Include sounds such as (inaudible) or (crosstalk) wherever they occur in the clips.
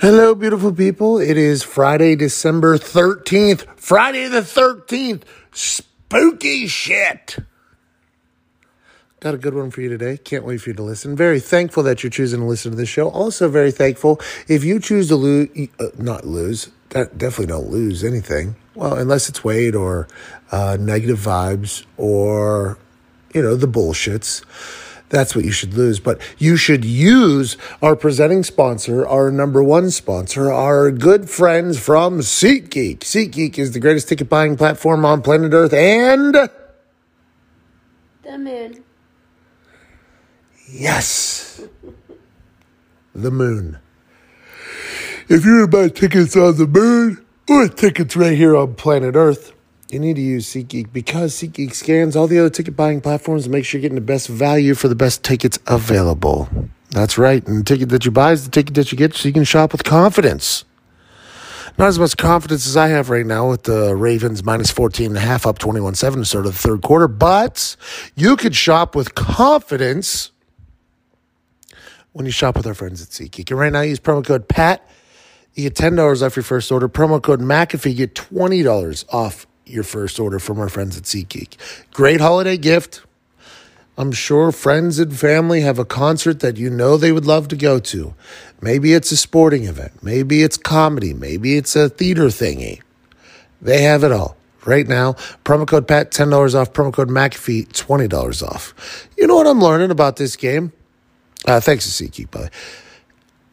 Hello, beautiful people. It is Friday, December 13th. Friday the 13th. Spooky shit. Got a good one for you today. Can't wait for you to listen. Very thankful that you're choosing to listen to this show. Also, very thankful if you choose to lose, uh, not lose, definitely don't lose anything. Well, unless it's weight or uh, negative vibes or, you know, the bullshits that's what you should lose. But you should use our presenting sponsor, our number one sponsor, our good friends from SeatGeek. SeatGeek is the greatest ticket buying platform on planet Earth and the moon. Yes, the moon. If you're buy tickets on the moon or tickets right here on planet Earth, you need to use SeatGeek because SeatGeek scans all the other ticket buying platforms and makes sure you're getting the best value for the best tickets available. That's right. And the ticket that you buy is the ticket that you get so you can shop with confidence. Not as much confidence as I have right now with the Ravens minus 14 and a half up 21 7 to start of the third quarter, but you could shop with confidence when you shop with our friends at SeatGeek. And right now, use promo code PAT. You get $10 off your first order. Promo code McAfee, you get $20 off your first order from our friends at SeatGeek. Great holiday gift. I'm sure friends and family have a concert that you know they would love to go to. Maybe it's a sporting event. Maybe it's comedy. Maybe it's a theater thingy. They have it all. Right now, promo code PAT, $10 off. Promo code McAfee, $20 off. You know what I'm learning about this game? Uh, thanks to SeatGeek, by the way.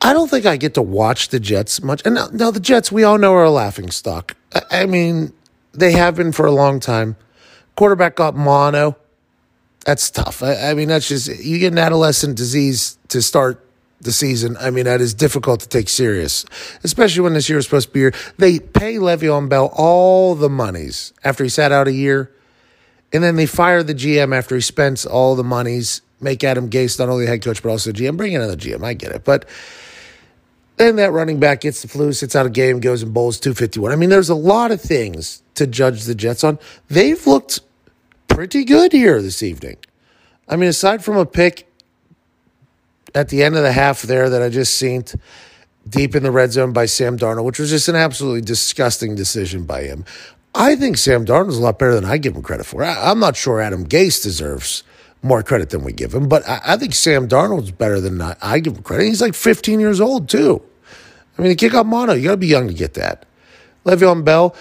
I don't think I get to watch the Jets much. And now, now the Jets, we all know are a laughing stock. I, I mean, they have been for a long time. Quarterback got mono. That's tough. I, I mean, that's just, you get an adolescent disease to start the season. I mean, that is difficult to take serious, especially when this year is supposed to be. They pay Le'Veon Bell all the monies after he sat out a year, and then they fire the GM after he spends all the monies, make Adam Gase not only the head coach but also GM. Bring in another GM. I get it, but then that running back gets the flu, sits out a game, goes and bowls 251. I mean, there's a lot of things to judge the Jets on. They've looked pretty good here this evening. I mean, aside from a pick at the end of the half there that I just seen deep in the red zone by Sam Darnold, which was just an absolutely disgusting decision by him. I think Sam Darnold's a lot better than I give him credit for. I, am not sure Adam Gase deserves more credit than we give him. But I, I think Sam Darnold's better than I, I, give him credit. He's like 15 years old, too. I mean, the kick out mono, you got to be young to get that. Le'Veon Bell,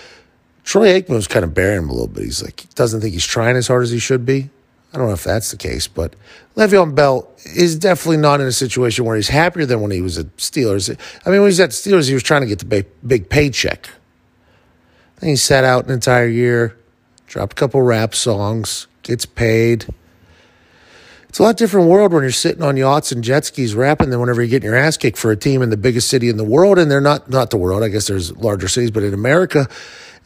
Troy Aikman was kind of bearing him a little bit. He's like, doesn't think he's trying as hard as he should be. I don't know if that's the case, but Le'Veon Bell is definitely not in a situation where he's happier than when he was at Steelers. I mean, when he was at Steelers, he was trying to get the big, big paycheck. Then he sat out an entire year, dropped a couple rap songs, gets paid it's a lot different world when you're sitting on yachts and jet skis rapping than whenever you're getting your ass kicked for a team in the biggest city in the world. And they're not, not the world. I guess there's larger cities, but in America,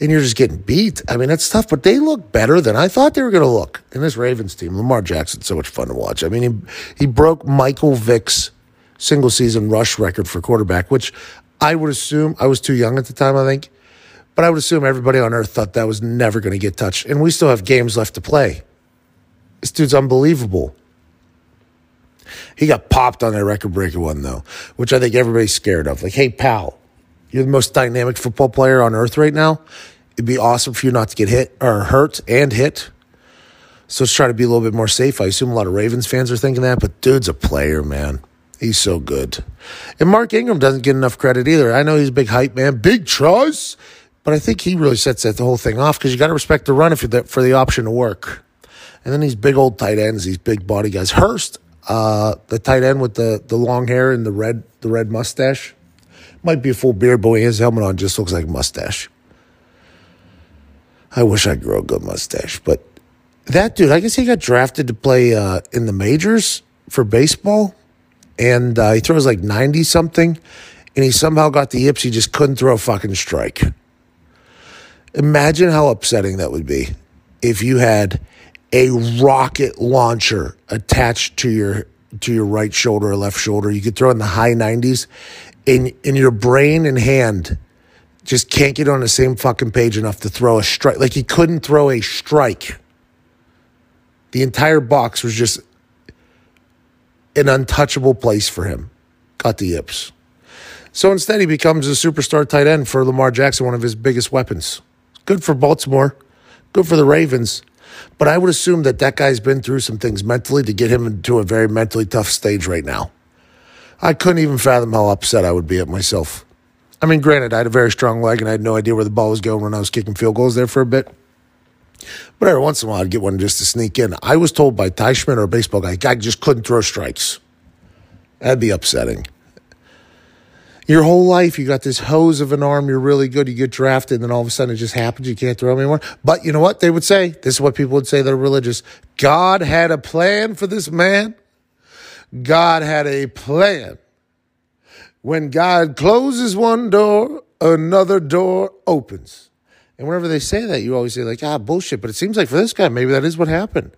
and you're just getting beat. I mean, that's tough, but they look better than I thought they were going to look. And this Ravens team, Lamar Jackson's so much fun to watch. I mean, he, he broke Michael Vick's single season rush record for quarterback, which I would assume I was too young at the time, I think. But I would assume everybody on earth thought that was never going to get touched. And we still have games left to play. This dude's unbelievable. He got popped on that record breaker one, though, which I think everybody's scared of. Like, hey, pal, you're the most dynamic football player on earth right now. It'd be awesome for you not to get hit or hurt and hit. So let's try to be a little bit more safe. I assume a lot of Ravens fans are thinking that, but dude's a player, man. He's so good. And Mark Ingram doesn't get enough credit either. I know he's a big hype man, big trust, but I think he really sets that the whole thing off because you got to respect the run if you're the, for the option to work. And then these big old tight ends, these big body guys. Hurst, uh, the tight end with the, the long hair and the red the red mustache. Might be a full beard, but when he has helmet on, just looks like mustache. I wish I grew a good mustache, but that dude, I guess he got drafted to play uh, in the majors for baseball. and uh, he throws like 90 something, and he somehow got the yips. He just couldn't throw a fucking strike. Imagine how upsetting that would be if you had a rocket launcher attached to your to your right shoulder or left shoulder. You could throw in the high 90s, and, and your brain and hand just can't get on the same fucking page enough to throw a strike. Like he couldn't throw a strike. The entire box was just an untouchable place for him. Got the yips. So instead, he becomes a superstar tight end for Lamar Jackson, one of his biggest weapons. Good for Baltimore, good for the Ravens. But I would assume that that guy's been through some things mentally to get him into a very mentally tough stage right now. I couldn't even fathom how upset I would be at myself. I mean, granted, I had a very strong leg and I had no idea where the ball was going when I was kicking field goals there for a bit. But every once in a while, I'd get one just to sneak in. I was told by Schmidt or a baseball guy, I just couldn't throw strikes. That'd be upsetting. Your whole life, you got this hose of an arm, you're really good, you get drafted, and then all of a sudden it just happens, you can't throw anymore. But you know what? They would say, this is what people would say they're religious God had a plan for this man. God had a plan. When God closes one door, another door opens. And whenever they say that, you always say, like, ah, bullshit. But it seems like for this guy, maybe that is what happened.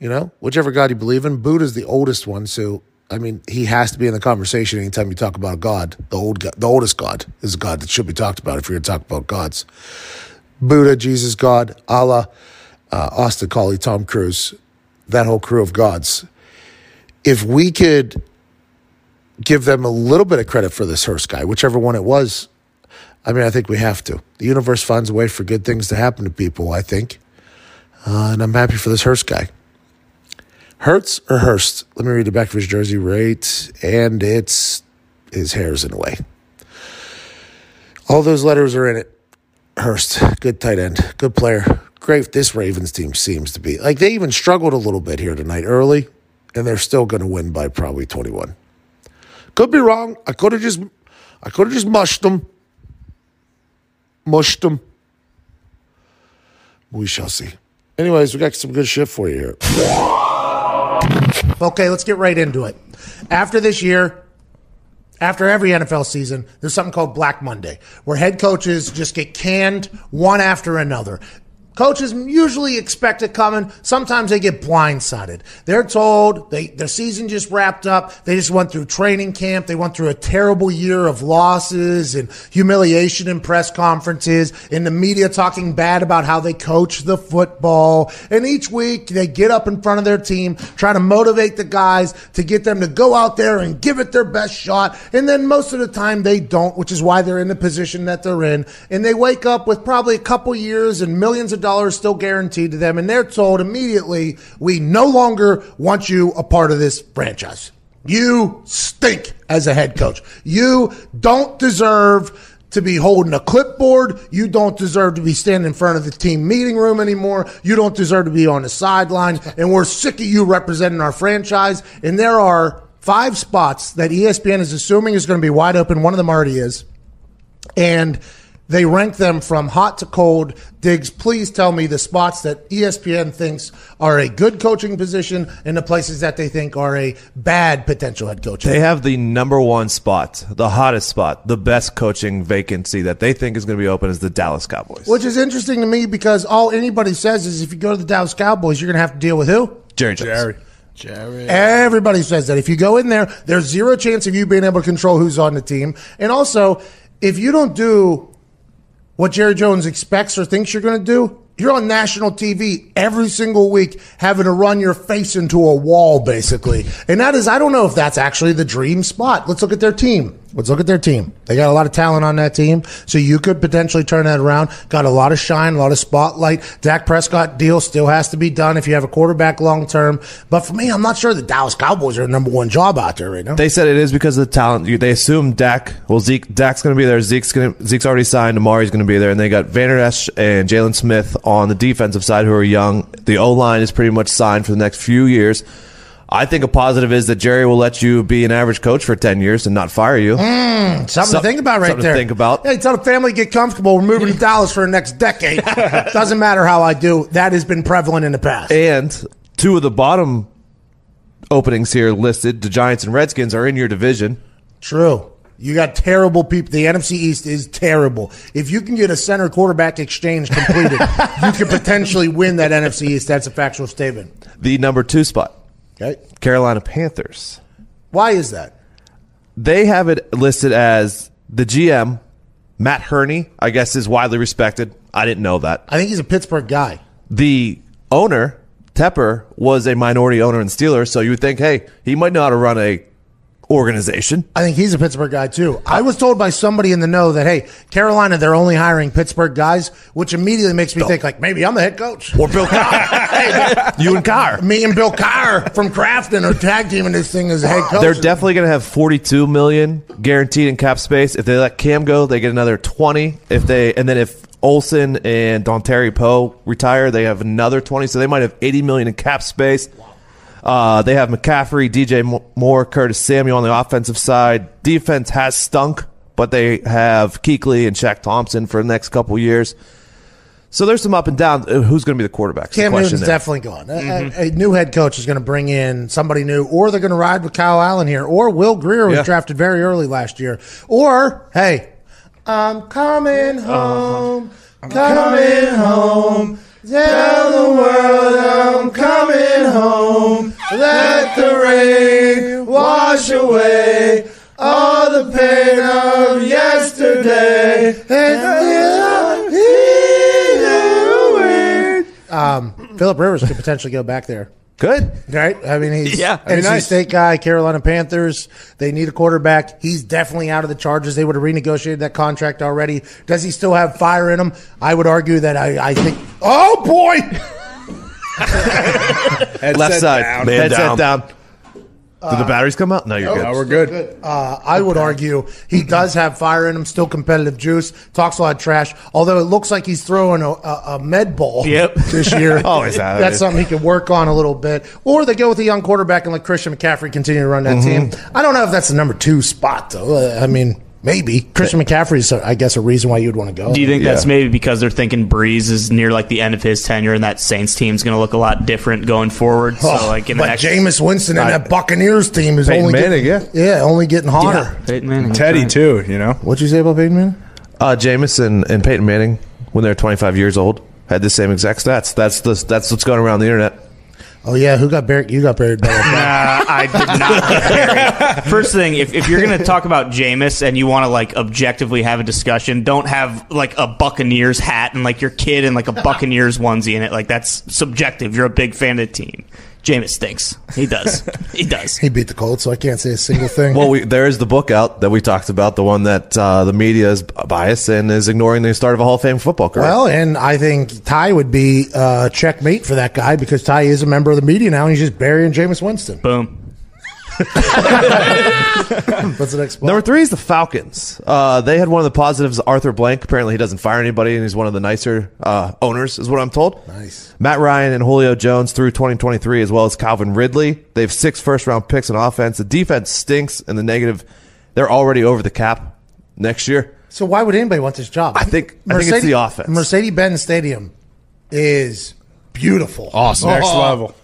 You know, whichever God you believe in, Buddha's the oldest one. So, I mean, he has to be in the conversation anytime you talk about God. The old, God, the oldest God is a God that should be talked about if you're going to talk about gods. Buddha, Jesus, God, Allah, uh, Austin Collie, Tom Cruise, that whole crew of gods. If we could give them a little bit of credit for this Hurst guy, whichever one it was, I mean, I think we have to. The universe finds a way for good things to happen to people, I think. Uh, and I'm happy for this Hurst guy. Hurts or Hurst? Let me read the back of his jersey right. And it's his hair's in a way. All those letters are in it. Hurst, good tight end, good player. Great. This Ravens team seems to be. Like they even struggled a little bit here tonight early, and they're still going to win by probably 21. Could be wrong. I could have just I could have just mushed them mushed them. We shall see. Anyways, we got some good shit for you here. Okay, let's get right into it. After this year, after every NFL season, there's something called Black Monday, where head coaches just get canned one after another. Coaches usually expect it coming. Sometimes they get blindsided. They're told they their season just wrapped up. They just went through training camp. They went through a terrible year of losses and humiliation in press conferences, in the media talking bad about how they coach the football. And each week they get up in front of their team, try to motivate the guys to get them to go out there and give it their best shot. And then most of the time they don't, which is why they're in the position that they're in. And they wake up with probably a couple years and millions of dollars still guaranteed to them, and they're told immediately, we no longer want you a part of this franchise. You stink as a head coach. You don't deserve to be holding a clipboard. You don't deserve to be standing in front of the team meeting room anymore. You don't deserve to be on the sideline. (laughs) And we're sick of you representing our franchise. And there are five spots that ESPN is assuming is going to be wide open. One of them already is. And they rank them from hot to cold. Diggs, please tell me the spots that ESPN thinks are a good coaching position and the places that they think are a bad potential head coach. They have the number one spot, the hottest spot, the best coaching vacancy that they think is going to be open is the Dallas Cowboys. Which is interesting to me because all anybody says is if you go to the Dallas Cowboys, you're going to have to deal with who? Jerry Jones. Jerry. Jerry. Everybody says that. If you go in there, there's zero chance of you being able to control who's on the team. And also, if you don't do what Jerry Jones expects or thinks you're going to do, you're on national TV every single week having to run your face into a wall, basically. And that is, I don't know if that's actually the dream spot. Let's look at their team. Let's look at their team. They got a lot of talent on that team, so you could potentially turn that around. Got a lot of shine, a lot of spotlight. Dak Prescott deal still has to be done if you have a quarterback long term. But for me, I'm not sure the Dallas Cowboys are the number one job out there right now. They said it is because of the talent. They assume Dak. Well, Zeke. Dak's going to be there. Zeke's going. Zeke's already signed. Amari's going to be there, and they got Vander Esch and Jaylon Smith on the defensive side, who are young. The O line is pretty much signed for the next few years. I think a positive is that Jerry will let you be an average coach for ten years and not fire you. Hmm, something Some- to think about right there. something to there. think about. Hey, tell the family get comfortable. We're moving to Dallas for the next decade. (laughs) Doesn't matter how I do. That has been prevalent in the past. And two of the bottom openings here listed. The Giants and Redskins are in your division. True. You got terrible people. The NFC East is terrible. If you can get a center quarterback exchange completed, (laughs) you could potentially win that NFC East. That's a factual statement. The number two spot, Okay. Carolina Panthers. Why is that? They have it listed as the GM, Matt Hurney, I guess is widely respected. I didn't know that. I think he's a Pittsburgh guy. The owner, Tepper, was a minority owner in Steelers, so you would think, hey, he might know how to run a organization. I think he's a Pittsburgh guy too. I was told by somebody in the know that hey, Carolina, they're only hiring Pittsburgh guys, which immediately makes me think like maybe I'm the head coach. Or Bill Carr. (laughs) you and Carr. Me and Bill Carr from Crafton are tag teaming this thing as a head coach. They're definitely going to have 42 million guaranteed in cap space. If they let Cam go, they get another 20. If they and then if Olsen and Dontari Poe retire, they have another 20. So they might have 80 million in cap space. Uh, they have McCaffrey, DJ Moore, Curtis Samuel on the offensive side. Defense has stunk, but they have Kuechly and Shaq Thompson for the next couple years. So there's some up and down. Uh, Who's going to be the quarterback? Cam Newton's definitely gone. A- A, a new head coach is going to bring in somebody new, or they're going to ride with Kyle Allen here, or Will Grier was Yeah. drafted very early last year, or hey, I'm coming home, I'm coming home. Tell the world I'm coming home. Let the rain wash away all the pain of yesterday. And um, Philip Rivers could potentially go back there. Good. Right? I mean, he's Yeah, NC that'd nice. State guy, Carolina Panthers. They need a quarterback. He's definitely out of the Chargers. They would have renegotiated that contract already. Does he still have fire in him? I would argue that I, I think. Oh boy! Left side. down. Man Headset down. down. Did the batteries come out? No, you're good. Oh, we're good. Uh, I would argue he does have fire in him. Still competitive juice. Talks a lot of trash. Although it looks like he's throwing a, a, a med ball Yep. (laughs) this year. (laughs) Always has. That's something he could work on a little bit. Or they go with a young quarterback and let Christian McCaffrey continue to run that Mm-hmm. team. I don't know if that's the number two spot though. Uh, I mean, maybe Christian McCaffrey is, I guess, a reason why you'd want to go. Do you think that's maybe because they're thinking Brees is near like the end of his tenure, and that Saints team's going to look a lot different going forward? So like in the but next, Jameis Winston and I- that Buccaneers team is Peyton only Manning, getting, yeah. yeah, only getting hotter. yeah, Peyton Manning, Teddy that's too. You know. What'd you say about Peyton Manning? Uh, Jameis and, and Peyton Manning, when they were 25 years old, had the same exact stats. That's the, that's what's going around the internet. Oh yeah, who got buried? You got buried by that. Uh, I did not. get buried. First thing, if, if you're going to talk about Jameis and you want to like objectively have a discussion, don't have like a Buccaneers hat and like your kid in like a Buccaneers onesie in it. Like that's subjective. You're a big fan of the team. Jameis stinks. He does. He does. (laughs) He beat the Colts, so I can't say a single thing. Well, we, there is the book out that we talked about, the one that uh, the media is biased and is ignoring the start of a Hall of Fame football career. Well, and I think Ty would be uh, checkmate for that guy because Ty is a member of the media now, and he's just burying Jameis Winston. Boom. (laughs) What's the next spot? Number three is the Falcons. Uh, they had one of the positives, Arthur Blank. Apparently, he doesn't fire anybody, and he's one of the nicer uh, owners, is what I'm told. Nice. Matt Ryan and Julio Jones through 2023, as well as Calvin Ridley. They have six first round picks in offense. The defense stinks, and the negative, they're already over the cap next year. So why would anybody want this job? I think- I think it's the offense. Mercedes-Benz Stadium is beautiful. Awesome. Next level.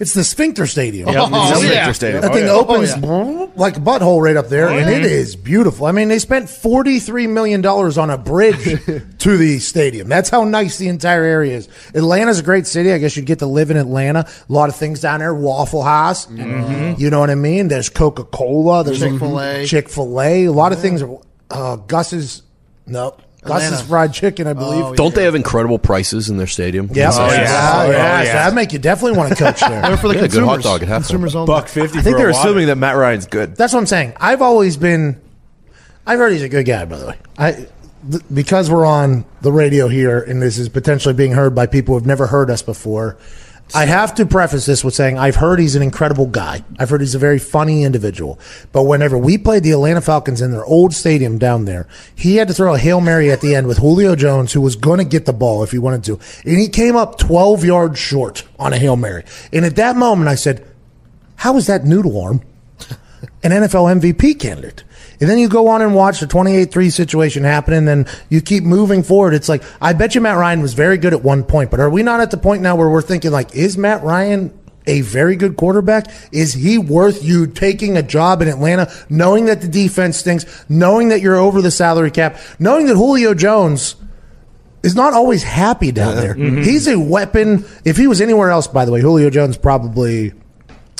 It's the Sphincter Stadium. Yep, Oh, it's a yeah. Stadium. That Oh, thing yeah. opens (laughs) like a butthole right up there, and it is beautiful. I mean, they spent forty-three million dollars on a bridge (laughs) to the stadium. That's how nice the entire area is. Atlanta's a great city. I guess you'd get to live in Atlanta. A lot of things down there. Waffle House. You know what I mean? There's Coca Cola. There's Chick-fil-A. Chick Fil A. A lot of things. Are, uh, Gus's. No. Gus's Atlanta. fried chicken, I believe. Oh, Don't they have incredible prices in their stadium? Yeah, Oh, yeah. Oh, yeah, Oh, yeah. yeah. So that'd make you definitely want to coach there. (laughs) They're for the Yeah, good consumers. hot dog at halftime. consumers only. Buck fifty. I think they're assuming that Matt Ryan's good. That's what I'm saying. I've always been. I've heard he's a good guy, by the way. I th- because we're on the radio here, and this is potentially being heard by people who've never heard us before. I have to preface this with saying I've heard he's an incredible guy. I've heard he's a very funny individual. But whenever we played the Atlanta Falcons in their old stadium down there, he had to throw a hail mary at the end with Julio Jones, who was going to get the ball if he wanted to, and he came up 12 yards short on a hail mary. And at that moment, I said, "How is that noodle arm an NFL MVP candidate. And then you go on and watch the 28-3 situation happen, and then you keep moving forward. It's like, I bet you Matt Ryan was very good at one point, but are we not at the point now where we're thinking, like, is Matt Ryan a very good quarterback, is he worth you taking a job in Atlanta, knowing that the defense stinks, knowing that you're over the salary cap, knowing that Julio Jones is not always happy down there. Mm-hmm. He's a weapon. If he was anywhere else, by the way, Julio Jones probably.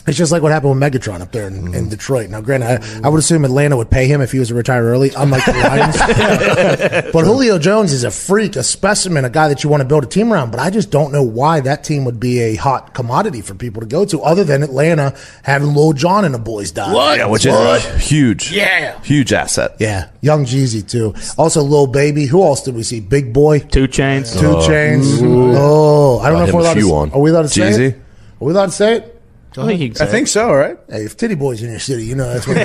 It's just like what happened with Megatron up there in, in mm-hmm. Detroit. Now, granted, I, I would assume Atlanta would pay him if he was to retire early, unlike the Lions. (laughs) but Julio Jones is a freak, a specimen, a guy that you want to build a team around. But I just don't know why that team would be a hot commodity for people to go to, other than Atlanta having Lil Jon and the boys die. Yeah, which is huge, Yeah. huge asset. Yeah, young Jeezy too. Also, Lil Baby. Who else did we see? Big Boy. 2 Chainz. Two uh, chains. Oh, I don't know if we're a allowed to. few s- on. Are we allowed to say Jeezy? it? Are we allowed to say it? I think, you I think so, right? Hey, if Titty Boy's in your city, you know that's what. (laughs)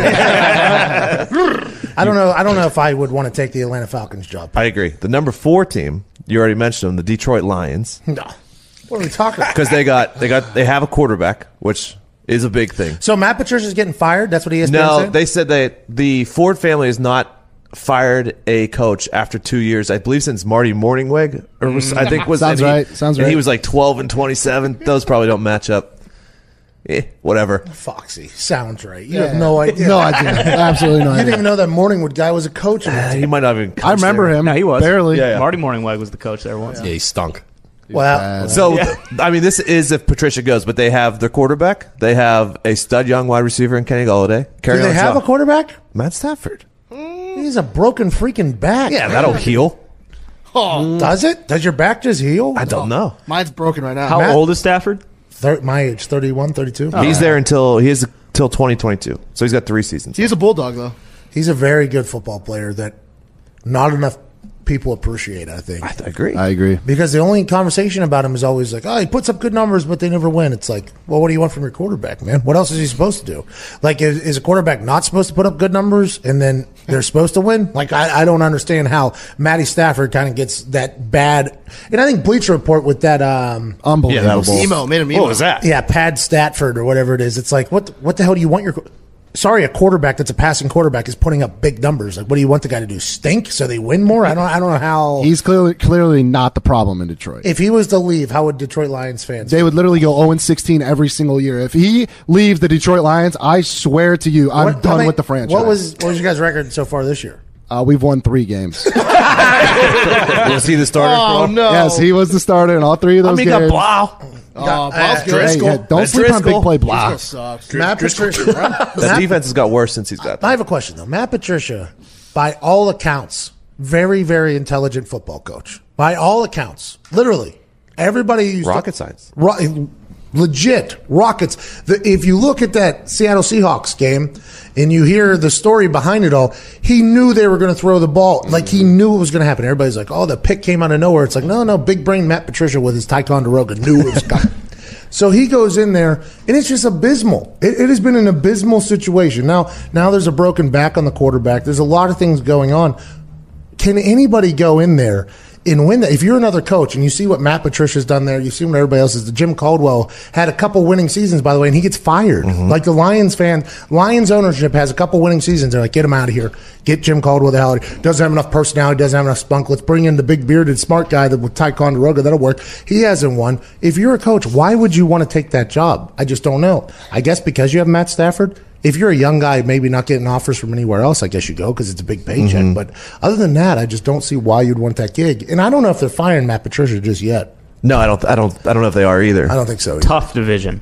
I don't know. I don't know if I would want to take the Atlanta Falcons job. I agree. The number four team, you already mentioned them, the Detroit Lions, No. What are we talking? about? because they got they got they have a quarterback, which is a big thing. So Matt Patricia's getting fired. That's what E ESPN No, said. they said that the Ford family has not fired a coach after two years. I believe since Marty Mornhinweg, or was, I think was Sounds he- right. Sounds and He was like twelve and twenty seven. Those probably don't match up. Eh, whatever. Foxy sounds right. You have no idea. (laughs) No idea. Absolutely (laughs) no idea. You didn't idea. even know that Morningwood guy was a coach. In that He might not even. I remember him. No, he was. barely. Yeah, yeah. Marty Mornhinweg was the coach there once. Yeah, he stunk. Well, bad. So, I mean, this is if Patricia goes, but they have their quarterback. They have a stud young wide receiver in Kenny Golladay. do Carry they on have Shaw. a quarterback? Matt Stafford. He's a broken freaking back. Yeah, that'll heal. Oh, Does it? Does your back just heal? I don't know. Mine's broken right now. How Matt- old is Stafford? Thir- my age, 31, 32. He's there until he is till 2022. So he's got three seasons. He's a bulldog though. He's a very good football player that not enough people appreciate, I think. I agree. I agree. Because the only conversation about him is always like, oh, he puts up good numbers, but they never win. It's like, well, what do you want from your quarterback, man? What else is he supposed to do? Like, is, is a quarterback not supposed to put up good numbers and then they're supposed to win? Like, I, I don't understand how Matty Stafford kind of gets that bad. And I think Bleacher Report with that, um, Unbelievable. Yeah, that was- emo made him emo. What was that? yeah, Pad Statford or whatever it is. It's like, what, what the hell do you want your, sorry, a quarterback that's a passing quarterback is putting up big numbers. Like, what do you want the guy to do? Stink so they win more? I don't, I don't know how. He's clearly clearly not the problem in Detroit. if he was to leave, how would Detroit Lions fans? they would literally go 0 16 every single year. If he leaves the Detroit Lions, I swear to you, I'm What- done many- with the franchise. What was what was your guys' record so far this year? Uh, we've won three games. (laughs) Was he the starter? Oh, no. yes, he was the starter in all three of those Amiga games. Blau. Oh, Ball's Uh, good. Hey, Driskel. yeah, don't That's sleep on Driskel. big play Blah. Sucks. Matt Patricia. That Matt- defense has got worse since he's got. I have a question though. Matt Patricia, by all accounts, very very intelligent football coach. By all accounts, literally everybody used to- Rocket science. Ro- legit rockets. The, if you look at that Seattle Seahawks game and you hear the story behind it all, he knew they were going to throw the ball. Like he knew it was going to happen. Everybody's like, "Oh, the pick came out of nowhere." It's like, no, no, big brain Matt Patricia with his Ticonderoga knew it was coming. (laughs) So he goes in there, and it's just abysmal. It, it has been an abysmal situation. Now, now there's a broken back on the quarterback. There's a lot of things going on can anybody go in there and win that? If you're another coach and you see what Matt Patricia's done there, you see what everybody else is. Jim Caldwell had a couple winning seasons, by the way, and he gets fired. Mm-hmm. Like the Lions fan, Lions ownership has a couple winning seasons. They're like, get him out of here. Get Jim Caldwell the hell out of here. Doesn't have enough personality, doesn't have enough spunk. Let's bring in the big bearded smart guy that with Ticonderoga. That'll work. He hasn't won. If you're a coach, why would you want to take that job? I just don't know. I guess because you have Matt Stafford. If you're a young guy, maybe not getting offers from anywhere else, I guess you go because it's a big paycheck. Mm-hmm. But other than that, I just don't see why you'd want that gig. And I don't know if they're firing Matt Patricia just yet. No, I don't. I don't. I don't know if they are either. I don't think so. either. Tough division.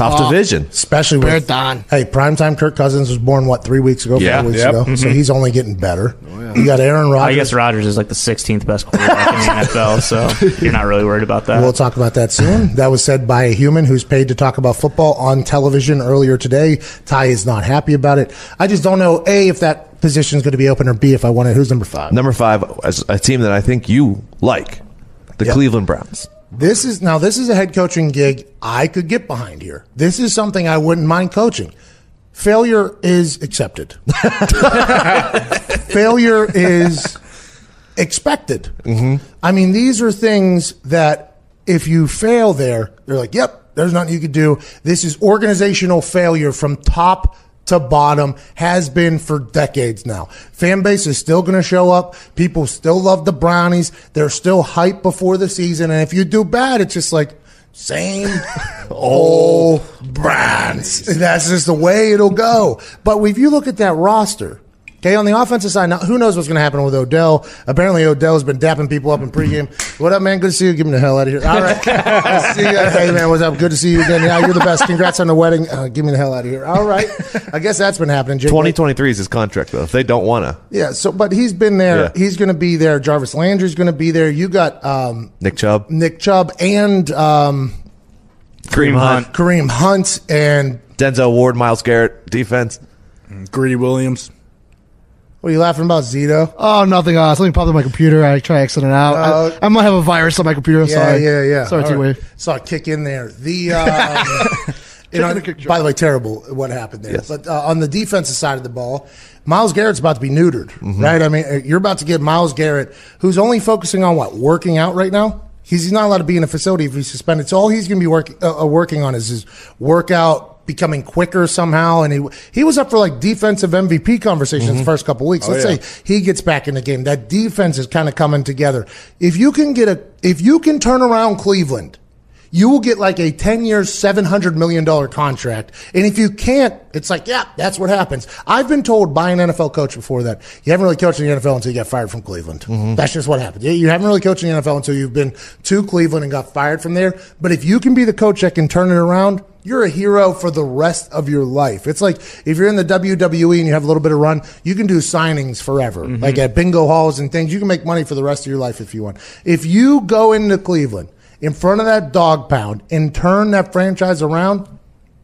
Tough division. Especially Bear with Don. Hey, primetime Kirk Cousins was born what three weeks ago, Yeah. four weeks Yep. ago. So mm-hmm. he's only getting better. Oh, you got Aaron Rodgers. I guess Rodgers is like the 16th best quarterback in the (laughs) NFL, so you're not really worried about that. We'll talk about that soon. (laughs) That was said by a human who's paid to talk about football on television earlier today. Ty is not happy about it. I just don't know a if that position is going to be open or b if I want it. Who's number five? Number five, as a team that I think you like, the Yeah. Cleveland Browns. This is now this is a head coaching gig I could get behind here. This is something I wouldn't mind coaching. Failure is accepted. (laughs) Failure is expected. Mm-hmm. I mean, these are things that if you fail there, they're like, "Yep, there's nothing you could do." This is organizational failure from top to bottom has been for decades now. Fan base is still going to show up. People still love the Brownies. They're still hype before the season, and if you do bad, it's just like same (laughs) old Browns. That's just the way it'll go. But if you look at that roster, okay, on the offensive side, now who knows what's going to happen with Odell? Apparently, Odell's been dapping people up in pregame. What up, man? Good to see you. Give me the hell out of here. All right. (laughs) see you. Hey, man, what's up? Good to see you again. Yeah, you're the best. Congrats on the wedding. Uh, give me the hell out of here. All right. I guess that's been happening. Jake. 2023 is his contract though. If they don't want to, Yeah, so but he's been there. Yeah. He's going to be there. Jarvis Landry's going to be there. You got um, Nick Chubb, Nick Chubb and um, Kareem Hunt, Kareem Hunt and Denzel Ward, Myles Garrett, defense. Greedy Williams. What are you laughing about, Zito? Oh, nothing. Uh, something popped on my computer. I try exiting it out. Uh, I, I might have a virus on my computer. Yeah, sorry. yeah, yeah. Sorry, All T right. Wave. Saw a kick in there. The (laughs) um, you know, by the way, terrible what happened there. Yes. But uh, on the defensive side of the ball, Myles Garrett's about to be neutered, Mm-hmm. right? I mean, uh, you're about to get Myles Garrett, who's only focusing on what working out right now. He's he's not allowed to be in a facility if he's suspended. So all he's going to be working uh, uh, working on is his workout, becoming quicker somehow. And he he was up for like defensive MVP conversations the mm-hmm. first couple weeks. Oh, Let's yeah. say he gets back in the game. That defense is kind of coming together. If you can get a, if you can turn around Cleveland, you will get like a 10 year, $700 million contract. And if you can't, it's like, yeah, that's what happens. I've been told by an NFL coach before that you haven't really coached in the NFL until you got fired from Cleveland. Mm-hmm. That's just what happens. You- You haven't really coached in the NFL until you've been to Cleveland and got fired from there. But if you can be the coach that can turn it around, you're a hero for the rest of your life. It's like if you're in the WWE and you have a little bit of run, you can do signings forever, mm-hmm. like at bingo halls and things. You can make money for the rest of your life if you want. If you go into Cleveland in front of that dog pound and turn that franchise around,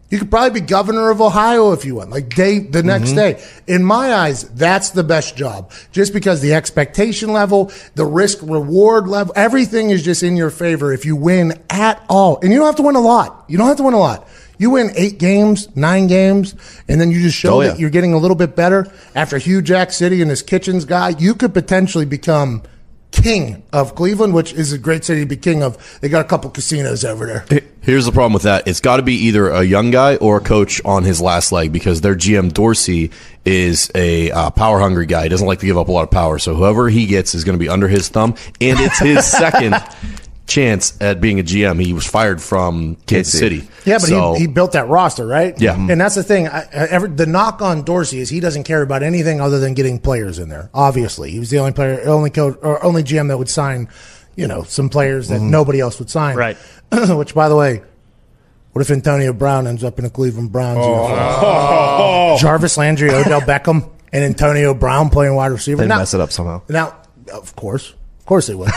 you could probably be governor of Ohio if you want, like day the next mm-hmm. day. In my eyes, that's the best job. Just because the expectation level, the risk reward level, everything is just in your favor if you win at all. And you don't have to win a lot. You don't have to win a lot. You win eight games, nine games, and then you just show Oh, yeah. that you're getting a little bit better. After Hugh Jack City and his kitchens guy, you could potentially become king of Cleveland, which is a great city to be king of. They got a couple casinos over there. Here's the problem with that. It's got to be either a young guy or a coach on his last leg because their GM Dorsey is a uh, power hungry guy. He doesn't like to give up a lot of power. So whoever he gets is going to be under his thumb. And it's his (laughs) second chance at being a GM. He was fired from Kansas City. Yeah, but So- he, he built that roster, right? Yeah. Mm-hmm. and that's the thing. I, I, every, the knock on Dorsey is he doesn't care about anything other than getting players in there. Obviously, he was the only player, only coach, or only GM that would sign, you know, some players that mm-hmm. nobody else would sign. Right. (clears throat) Which, by the way, what if Antonio Brown ends up in a Cleveland Browns? Oh. uniform? (laughs) Jarvis Landry, Odell Beckham, and Antonio Brown playing wide receiver. They Now- mess it up somehow. now, of course, of course they would.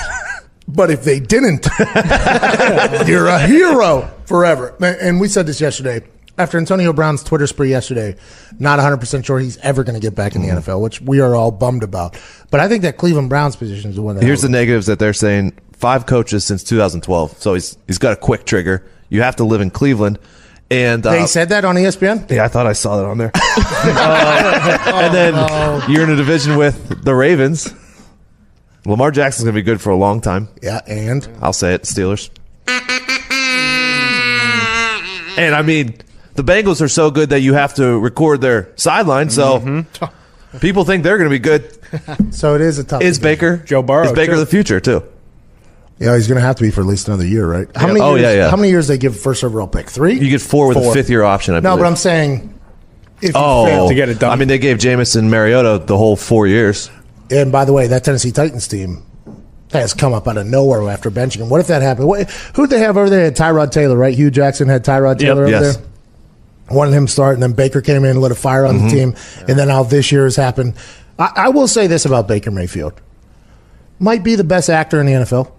But if they didn't, (laughs) you're a hero forever. And we said this yesterday. After Antonio Brown's Twitter spree yesterday, not 100% sure he's ever going to get back in the NFL, which we are all bummed about. But I think that Cleveland Browns position is the one that Here's the negatives that they're saying: five coaches since 2012. So he's he's got a quick trigger. You have to live in Cleveland, and uh, They said that on ESPN? Yeah, I thought I saw that on there. (laughs) (laughs) Uh, and then you're in a division with the Ravens. Lamar Jackson's going to be good for a long time. Yeah, and I'll say it, Steelers. And I mean, the Bengals are so good that you have to record their sideline. So mm-hmm. people think they're going to be good. (laughs) so it is a tough. Is Baker Joe Burrow, Is Baker too. the future too? yeah, he's going to have to be for at least another year, right? How many? Oh, years, yeah, yeah. How many years they give first overall pick? Three. You get four with a fifth year option. I no, believe. but I'm saying. If you Oh, fail, To get it done. I mean, they gave Jamison Mariota the whole four years. And by the way, that Tennessee Titans team has come up out of nowhere after benching him. What if that happened? What, who'd they have over there? They had Tyrod Taylor, right? Hue Jackson had Tyrod Taylor over Yes. there. Wanted him to start, and then Baker came in and lit a fire on Mm-hmm. the team. And then now this year has happened. I, I will say this about Baker Mayfield: might be the best actor in the NFL.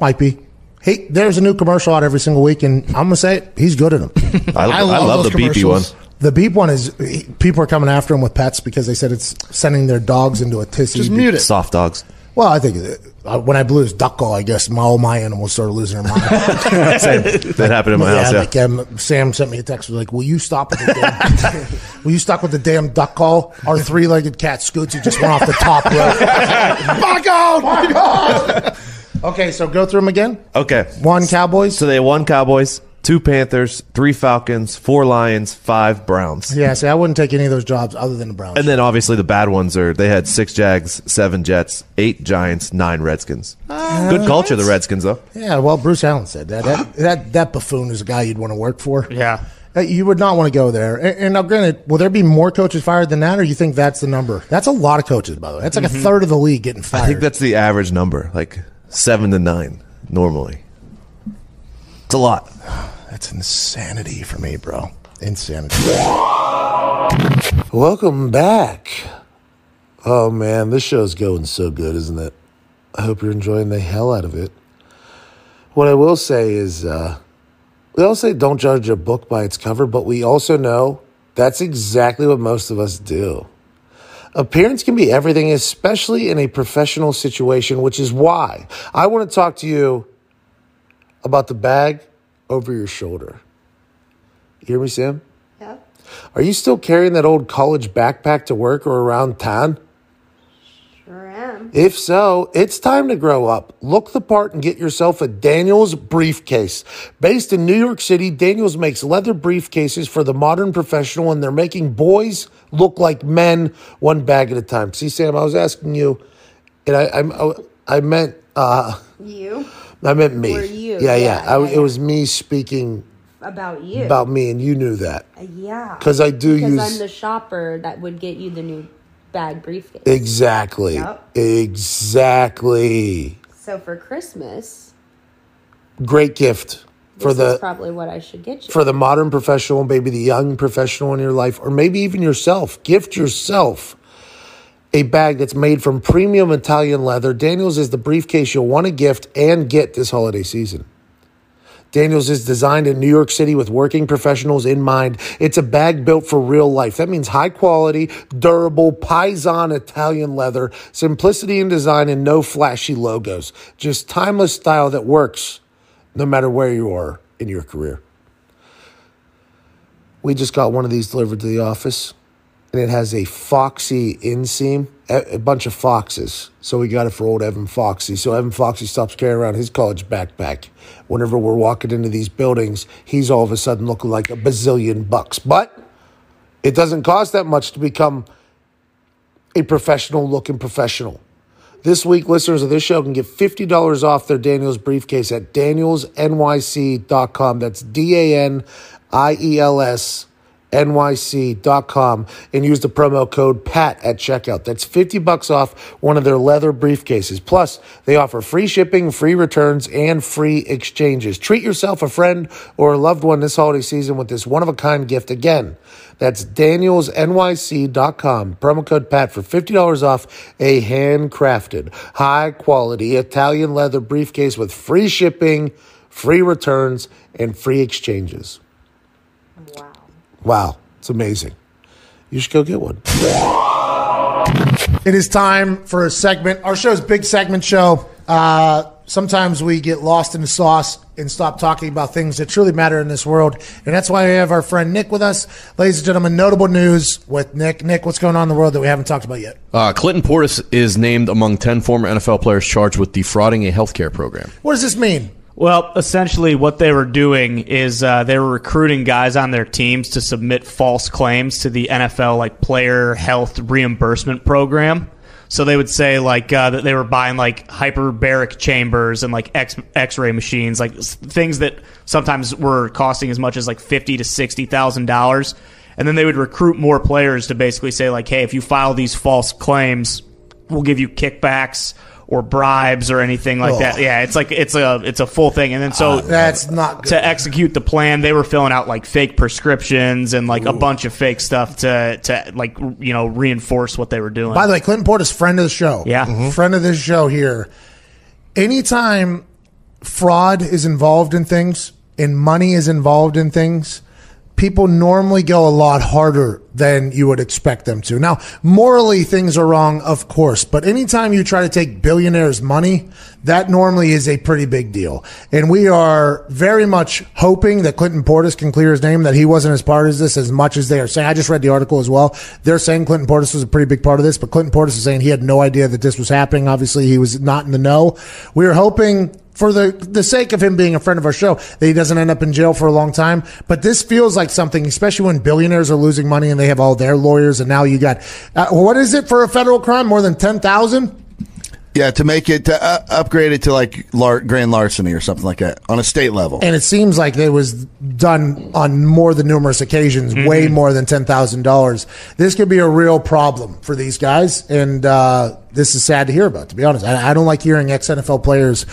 Might be. Hey, there's a new commercial out every single week, and I'm gonna say it. He's good at them. I, I love, love the those beepy one. commercials. The beep one is he- people are coming after him with pets because they said it's sending their dogs into a tizzy. Just mute it. Soft dogs. Well, I think uh, when I blew his duck call, I guess my, all my animals started losing their mind. (laughs) That happened in my yeah, house. Yeah. like um, Sam sent me a text was like, "Will you stop with the damn? (laughs) will you stop with the damn duck call? Our three-legged cat Scootsy just went off the top rope. (laughs) my God, my God." okay, so go through them again. Okay. One Cowboys. So they won Cowboys. Two Panthers, three Falcons, four Lions, five Browns. Yeah, see, I wouldn't take any of those jobs other than the Browns. And then obviously the bad ones are they had six Jags, seven Jets, eight Giants, nine Redskins. Good culture, the Redskins though. yeah, well, Bruce Allen said that. That that, that buffoon is a guy you'd want to work for. Yeah. Uh, You would not want to go there. And, and now, granted, will there be more coaches fired than that, or you think that's the number? That's a lot of coaches, by the way. That's like a third of the league getting fired. I think that's the average number, like seven to nine normally. It's a lot. that's insanity for me, bro. Insanity. Welcome back. Oh man, this show's going so good, isn't it? I hope you're enjoying the hell out of it. What I will say is, uh, we all say don't judge a book by its cover, but we also know that's exactly what most of us do. Appearance can be everything, especially in a professional situation, which is why I want to talk to you about the bag over your shoulder. You hear me, Sam? Yep. Are you still carrying that old college backpack to work or around town? Sure am. If so, it's time to grow up. Look the part and get yourself a Daniels briefcase. Based in New York City, Daniels makes leather briefcases for the modern professional, and they're making boys look like men one bag at a time. See, Sam, I was asking you, and I, I, I meant, uh, You I meant me. Or you, Yeah, yeah. yeah, I, yeah, It was me speaking about you. about me, and you knew that. Uh, yeah. 'Cause I do because use- I'm the shopper that would get you the new bag briefcase. Exactly. Yep. Exactly. so for Christmas, Great gift for the probably what I should get you. for the modern professional, maybe the young professional in your life, or maybe even yourself. Gift yourself a bag that's made from premium Italian leather. Daniels is the briefcase you'll want to gift and get this holiday season. Daniels is designed in New York City with working professionals in mind. It's a bag built for real life. That means high quality, durable, Paisan Italian leather, simplicity in design, and no flashy logos. Just timeless style that works no matter where you are in your career. We just got one of these delivered to the office, and it has a Foxy inseam, a, bunch of foxes. So we got it for old Evan Foxy. So Evan Foxy stops carrying around his college backpack. Whenever we're walking into these buildings, he's all of a sudden looking like a bazillion bucks. But it doesn't cost that much to become a professional looking professional. This week, listeners of this show can get $50 off their Daniels briefcase at danielsnyc.com. That's D A N I E L S nyc.com and use the promo code PAT at checkout. That's 50 bucks off one of their leather briefcases. Plus, they offer free shipping, free returns, and free exchanges. Treat yourself, a friend, or a loved one this holiday season with this one of a kind gift. Again, that's danielsnyc.com. Promo code PAT for $50 off a handcrafted, high quality Italian leather briefcase with free shipping, free returns, and free exchanges. wow. Wow, it's amazing. You should go get one. It is time for a segment. Our show's big segment show. Uh, sometimes we get lost in the sauce and stop talking about things that truly matter in this world. And that's why we have our friend Nick with us. Ladies and gentlemen, notable news with Nick. Nick, what's going on in the world that we haven't talked about yet? Uh, Clinton Portis is named among 10 former NFL players charged with defrauding a healthcare program. What does this mean? Well, essentially, what they were doing is uh, they were recruiting guys on their teams to submit false claims to the NFL like player health reimbursement program. So they would say like uh, that they were buying like hyperbaric chambers and like X X-ray machines, like things that sometimes were costing as much as like fifty to sixty thousand dollars. And then they would recruit more players to basically say like, hey, if you file these false claims, we'll give you kickbacks or bribes or anything like that. Yeah, it's like it's a it's a full thing. And then so That's not good. to execute the plan, they were filling out like fake prescriptions and like a bunch of fake stuff to to like you know reinforce what they were doing. By the way, Clinton Portis, friend of the show. Yeah. Mhm. Friend of this show here. Anytime fraud is involved in things and money is involved in things, people normally go a lot harder than you would expect them to. Now, morally, things are wrong, of course, but anytime you try to take billionaires' money, that normally is a pretty big deal. And we are very much hoping that Clinton Portis can clear his name, that he wasn't as part of this as much as they are saying. I just read the article as well. They're saying Clinton Portis was a pretty big part of this, but Clinton Portis is saying he had no idea that this was happening. Obviously, he was not in the know. We are hoping for the the sake of him being a friend of our show, that he doesn't end up in jail for a long time. But this feels like something, especially when billionaires are losing money and they have all their lawyers, and now you got uh, what is it for a federal crime? More than ten thousand. Yeah, to make it to uh, upgrade it to like lar- grand larceny or something like that on a state level. And it seems like it was done on more than numerous occasions, way more than ten thousand dollars. This could be a real problem for these guys, and uh, this is sad to hear about. To be honest, I, I don't like hearing ex NFL players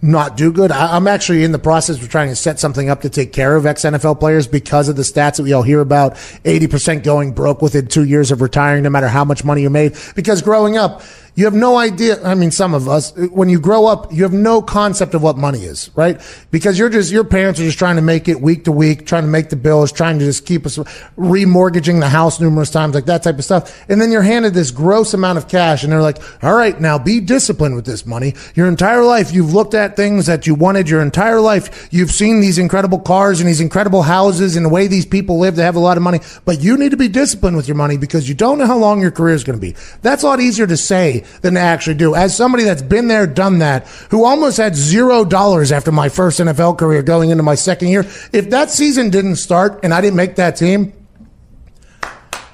not do good. I, I'm actually in the process of trying to set something up to take care of ex NFL players because of the stats that we all hear about. Eighty percent going broke within two years of retiring, no matter how much money you made. Because growing up. You have no idea. I mean, some of us, when you grow up, you have no concept of what money is, right? Because you're just, your parents are just trying to make it week to week, trying to make the bills, trying to just keep us remortgaging the house numerous times, like that type of stuff. And then you're handed this gross amount of cash and they're like, all right, now be disciplined with this money. Your entire life, you've looked at things that you wanted your entire life. You've seen these incredible cars and these incredible houses and the way these people live. They have a lot of money, but you need to be disciplined with your money because you don't know how long your career is going to be. That's a lot easier to say than to actually do. As somebody that's been there, done that, who almost had zero dollars after my first NFL career going into my second year, if that season didn't start and I didn't make that team,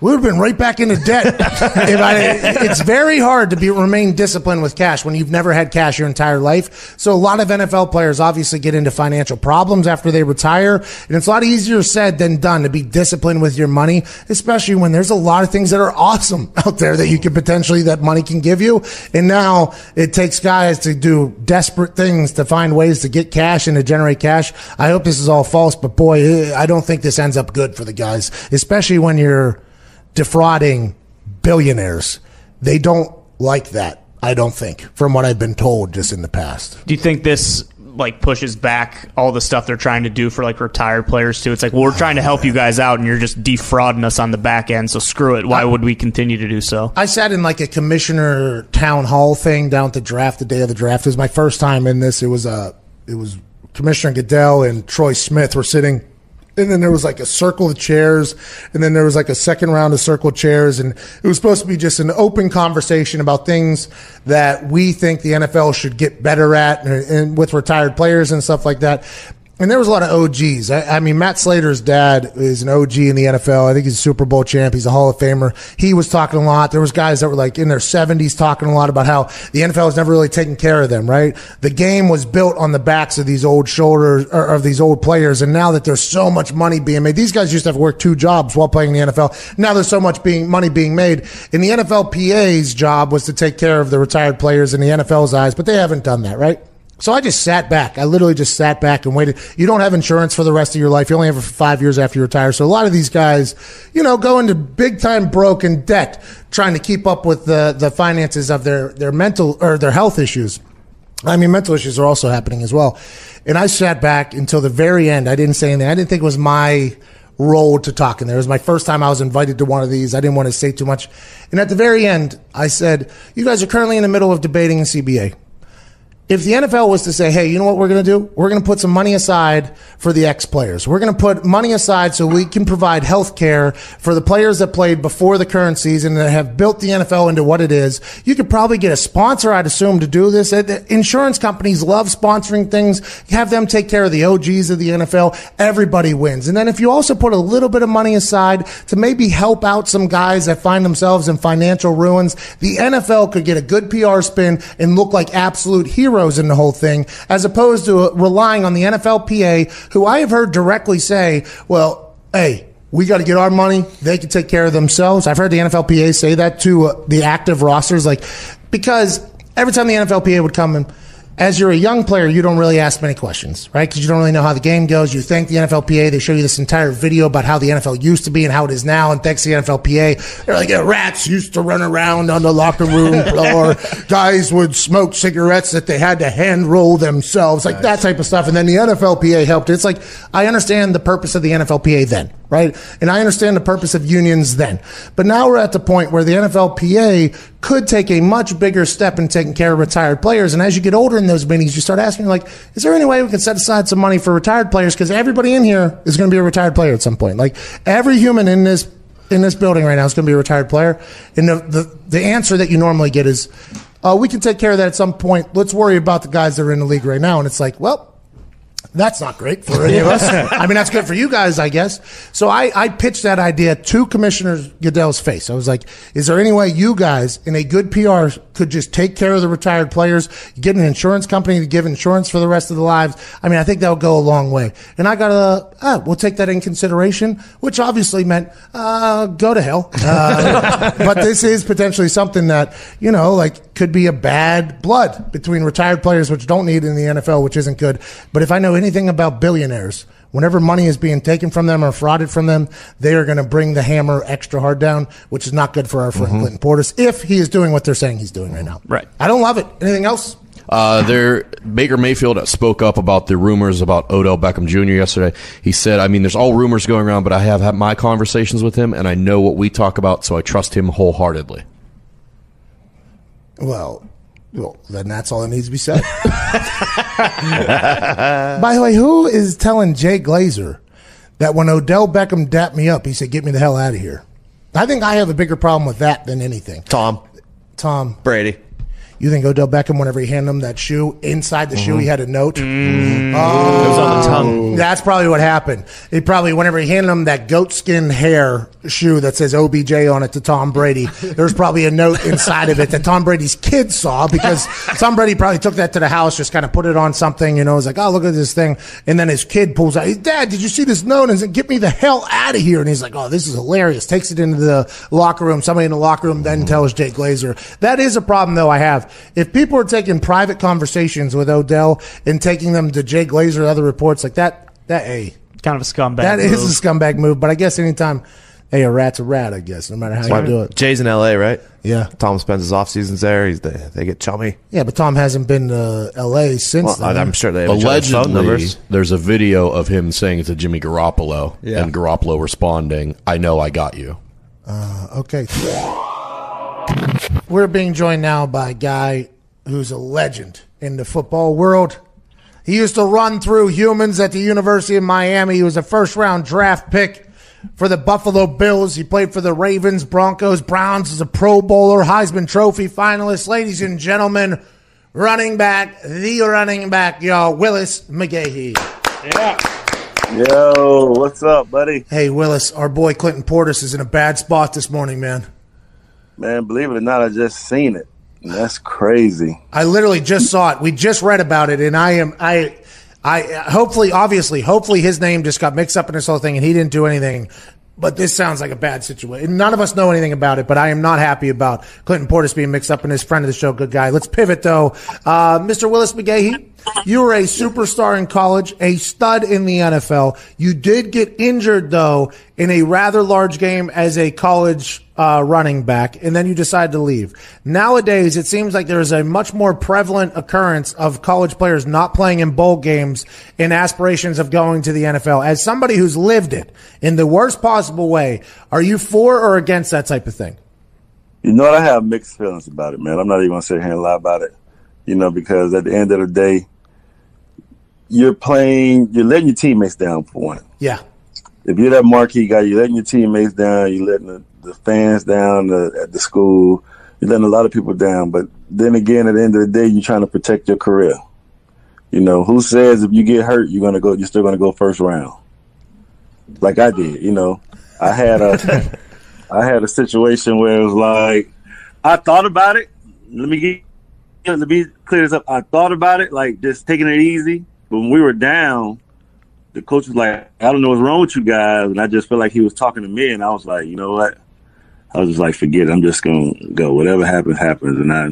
we would have been right back into debt. I, it's very hard to be remain disciplined with cash when you've never had cash your entire life. So a lot of NFL players obviously get into financial problems after they retire, and it's a lot easier said than done to be disciplined with your money, especially when there's a lot of things that are awesome (laughs) out there that you could potentially that money can give you. And now it takes guys to do desperate things to find ways to get cash and to generate cash. I hope this is all false, but boy, I don't think this ends up good for the guys, especially when you're defrauding billionaires. They don't like that, I don't think, from what I've been told just in the past. Do you think this like pushes back all the stuff they're trying to do for like retired players too? It's like, well, we're trying to help you guys out, and you're just defrauding us on the back end. So screw it. Why would we continue to do so? I sat in like a commissioner town hall thing down at the draft, the day of the draft. It was my first time in this. It was uh, it was Commissioner Goodell and Troy Smith were sitting and then there was like a circle of chairs and then there was like a second round of circle chairs and it was supposed to be just an open conversation about things that we think the NFL should get better at and, and with retired players and stuff like that. And there was a lot of OGs. I, I mean, Matt Slater's dad is an OG in the NFL. I think he's a Super Bowl champ. He's a Hall of Famer. He was talking a lot. There was guys that were like in their 70s talking a lot about how the NFL has never really taken care of them, right? The game was built on the backs of these old shoulders, or of these old players. And now that there's so much money being made, these guys used to have to work two jobs while playing in the NFL. Now there's so much being money being made. And the NFLPA's job was to take care of the retired players in the NFL's eyes, but they haven't done that, right? So I just sat back. I literally just sat back and waited. You don't have insurance for the rest of your life. You only have it for five years after you retire. So a lot of these guys, you know, go into big time broken debt trying to keep up with the, the finances of their, their mental or their health issues. I mean, mental issues are also happening as well. And I sat back until the very end. I didn't say anything. I didn't think it was my role to talk in there. It was my first time I was invited to one of these. I didn't want to say too much. And at the very end, I said, You guys are currently in the middle of debating a CBA if the NFL was to say, hey, you know what we're going to do? We're going to put some money aside for the ex players. We're going to put money aside so we can provide health care for the players that played before the current season that have built the NFL into what it is. You could probably get a sponsor, I'd assume, to do this. Insurance companies love sponsoring things. Have them take care of the OGs of the NFL. Everybody wins. And then if you also put a little bit of money aside to maybe help out some guys that find themselves in financial ruins, the NFL could get a good PR spin and look like absolute heroes in the whole thing, as opposed to relying on the NFLPA, who I have heard directly say, well, hey, we got to get our money. They can take care of themselves. I've heard the NFLPA say that to uh, the active rosters, like, because every time the NFLPA would come and as you're a young player, you don't really ask many questions, right? Because you don't really know how the game goes. You thank the NFLPA. They show you this entire video about how the NFL used to be and how it is now. And thanks to the NFLPA, they're like, yeah, rats used to run around on the locker room (laughs) floor. Guys would smoke cigarettes that they had to hand roll themselves, like that type of stuff. And then the NFLPA helped. It's like, I understand the purpose of the NFLPA then, right? And I understand the purpose of unions then. But now we're at the point where the NFLPA could take a much bigger step in taking care of retired players. And as you get older in those meetings, you start asking, like, is there any way we can set aside some money for retired players? Because everybody in here is going to be a retired player at some point. Like, every human in this in this building right now is going to be a retired player, and the, the the answer that you normally get is, uh, "We can take care of that at some point. Let's worry about the guys that are in the league right now." And it's like, well. That's not great for any of us. (laughs) I mean, that's good for you guys, I guess. So I, I pitched that idea to Commissioner Goodell's face. I was like, is there any way you guys in a good PR could just take care of the retired players, get an insurance company to give insurance for the rest of the lives? I mean, I think that would go a long way. And I got a, ah, we'll take that in consideration, which obviously meant, uh, go to hell. Uh, (laughs) but this is potentially something that, you know, like could be a bad blood between retired players, which don't need in the NFL, which isn't good. But if I know anything about billionaires, whenever money is being taken from them or frauded from them, they are going to bring the hammer extra hard down, which is not good for our friend Clinton Portis if he is doing what they're saying he's doing right now. Right. I don't love it. Anything else? Uh, there, Baker Mayfield spoke up about the rumors about Odell Beckham Jr. yesterday. He said, "I mean, there's all rumors going around, but I have had my conversations with him, and I know what we talk about, so I trust him wholeheartedly." Well, well, then that's all that needs to be said. (laughs) By the way, who is telling Jay Glazer that when Odell Beckham dapped me up, he said, "Get me the hell out of here"? I think I have a bigger problem with that than anything. Tom Tom, Brady. You think Odell Beckham, whenever he handed him that shoe, inside the shoe he had a note? Mm. Oh. It was on the tongue. That's probably what happened. He probably, whenever he handed him that goatskin hair shoe that says OBJ on it to Tom Brady, there's probably a note inside of it that Tom Brady's kids saw because Tom Brady probably took that to the house, just kind of put it on something, you know, was like, oh, look at this thing. And then his kid pulls out, Dad, did you see this note? And said, get me the hell out of here. And he's like, oh, this is hilarious. Takes it into the locker room. Somebody in the locker room then tells Jay Glazer. That is a problem, though, I have. If people are taking private conversations with Odell and taking them to Jay Glazer and other reports like that, that, a Kind of a scumbag. that move. is a scumbag move. But I guess anytime, hey, a rat's a rat, I guess, no matter how you do it. Jay's in L.A., right? Yeah. Tom spends his off seasons there. He's they, they get chummy. Yeah, but Tom hasn't been to L.A. since Well, then. I'm sure they have each phone Allegedly, numbers. there's a video of him saying it to Jimmy Garoppolo, Yeah. and Garoppolo responding, "I know I got you." Uh, okay. We're being joined now by a guy who's a legend in the football world. He used to run through humans at the University of Miami. He was a first round draft pick for the Buffalo Bills. He played for the Ravens, Broncos, Browns as a Pro Bowler, Heisman Trophy finalist. Ladies and gentlemen, running back, the running back, y'all, Willis McGahee. Yeah. Yo, what's up, buddy? Hey, Willis, our boy Clinton Portis is in a bad spot this morning, man. Man, believe it or not, I just seen it. That's crazy. I literally just saw it. We just read about it, and I am I. I hopefully, obviously, hopefully, his name just got mixed up in this whole thing, and he didn't do anything. But this sounds like a bad situation. None of us know anything about it, but I am not happy about Clinton Portis being mixed up in his friend of the show, good guy. Let's pivot though. Uh, Mr. Willis McGahee, you were a superstar in college, a stud in the NFL. You did get injured though in a rather large game as a college uh, running back, and then you decided to leave. Nowadays, it seems like there is a much more prevalent occurrence of college players not playing in bowl games in aspirations of going to the NFL. As somebody who's lived it in the worst possible way, are you for or against that type of thing? You know what? I have mixed feelings about it, man. I'm not even gonna sit here and lie about it. You know, because at the end of the day, you're playing, you're letting your teammates down for one. Yeah. If you're that marquee guy, you're letting your teammates down, you're letting the, the fans down the, at the school, you're letting a lot of people down. But then again, at the end of the day, you're trying to protect your career. You know, who says if you get hurt, you're gonna go, you're still gonna go first round? Like I did, you know. I had a, (laughs) I had a situation where it was like, I thought about it. Let me get, let me clear this up. I thought about it, like just taking it easy. But when we were down, the coach was like, I don't know what's wrong with you guys. And I just felt like he was talking to me. And I was like, you know what? I was just like, forget it. I'm just going to go. Whatever happens, happens. And I,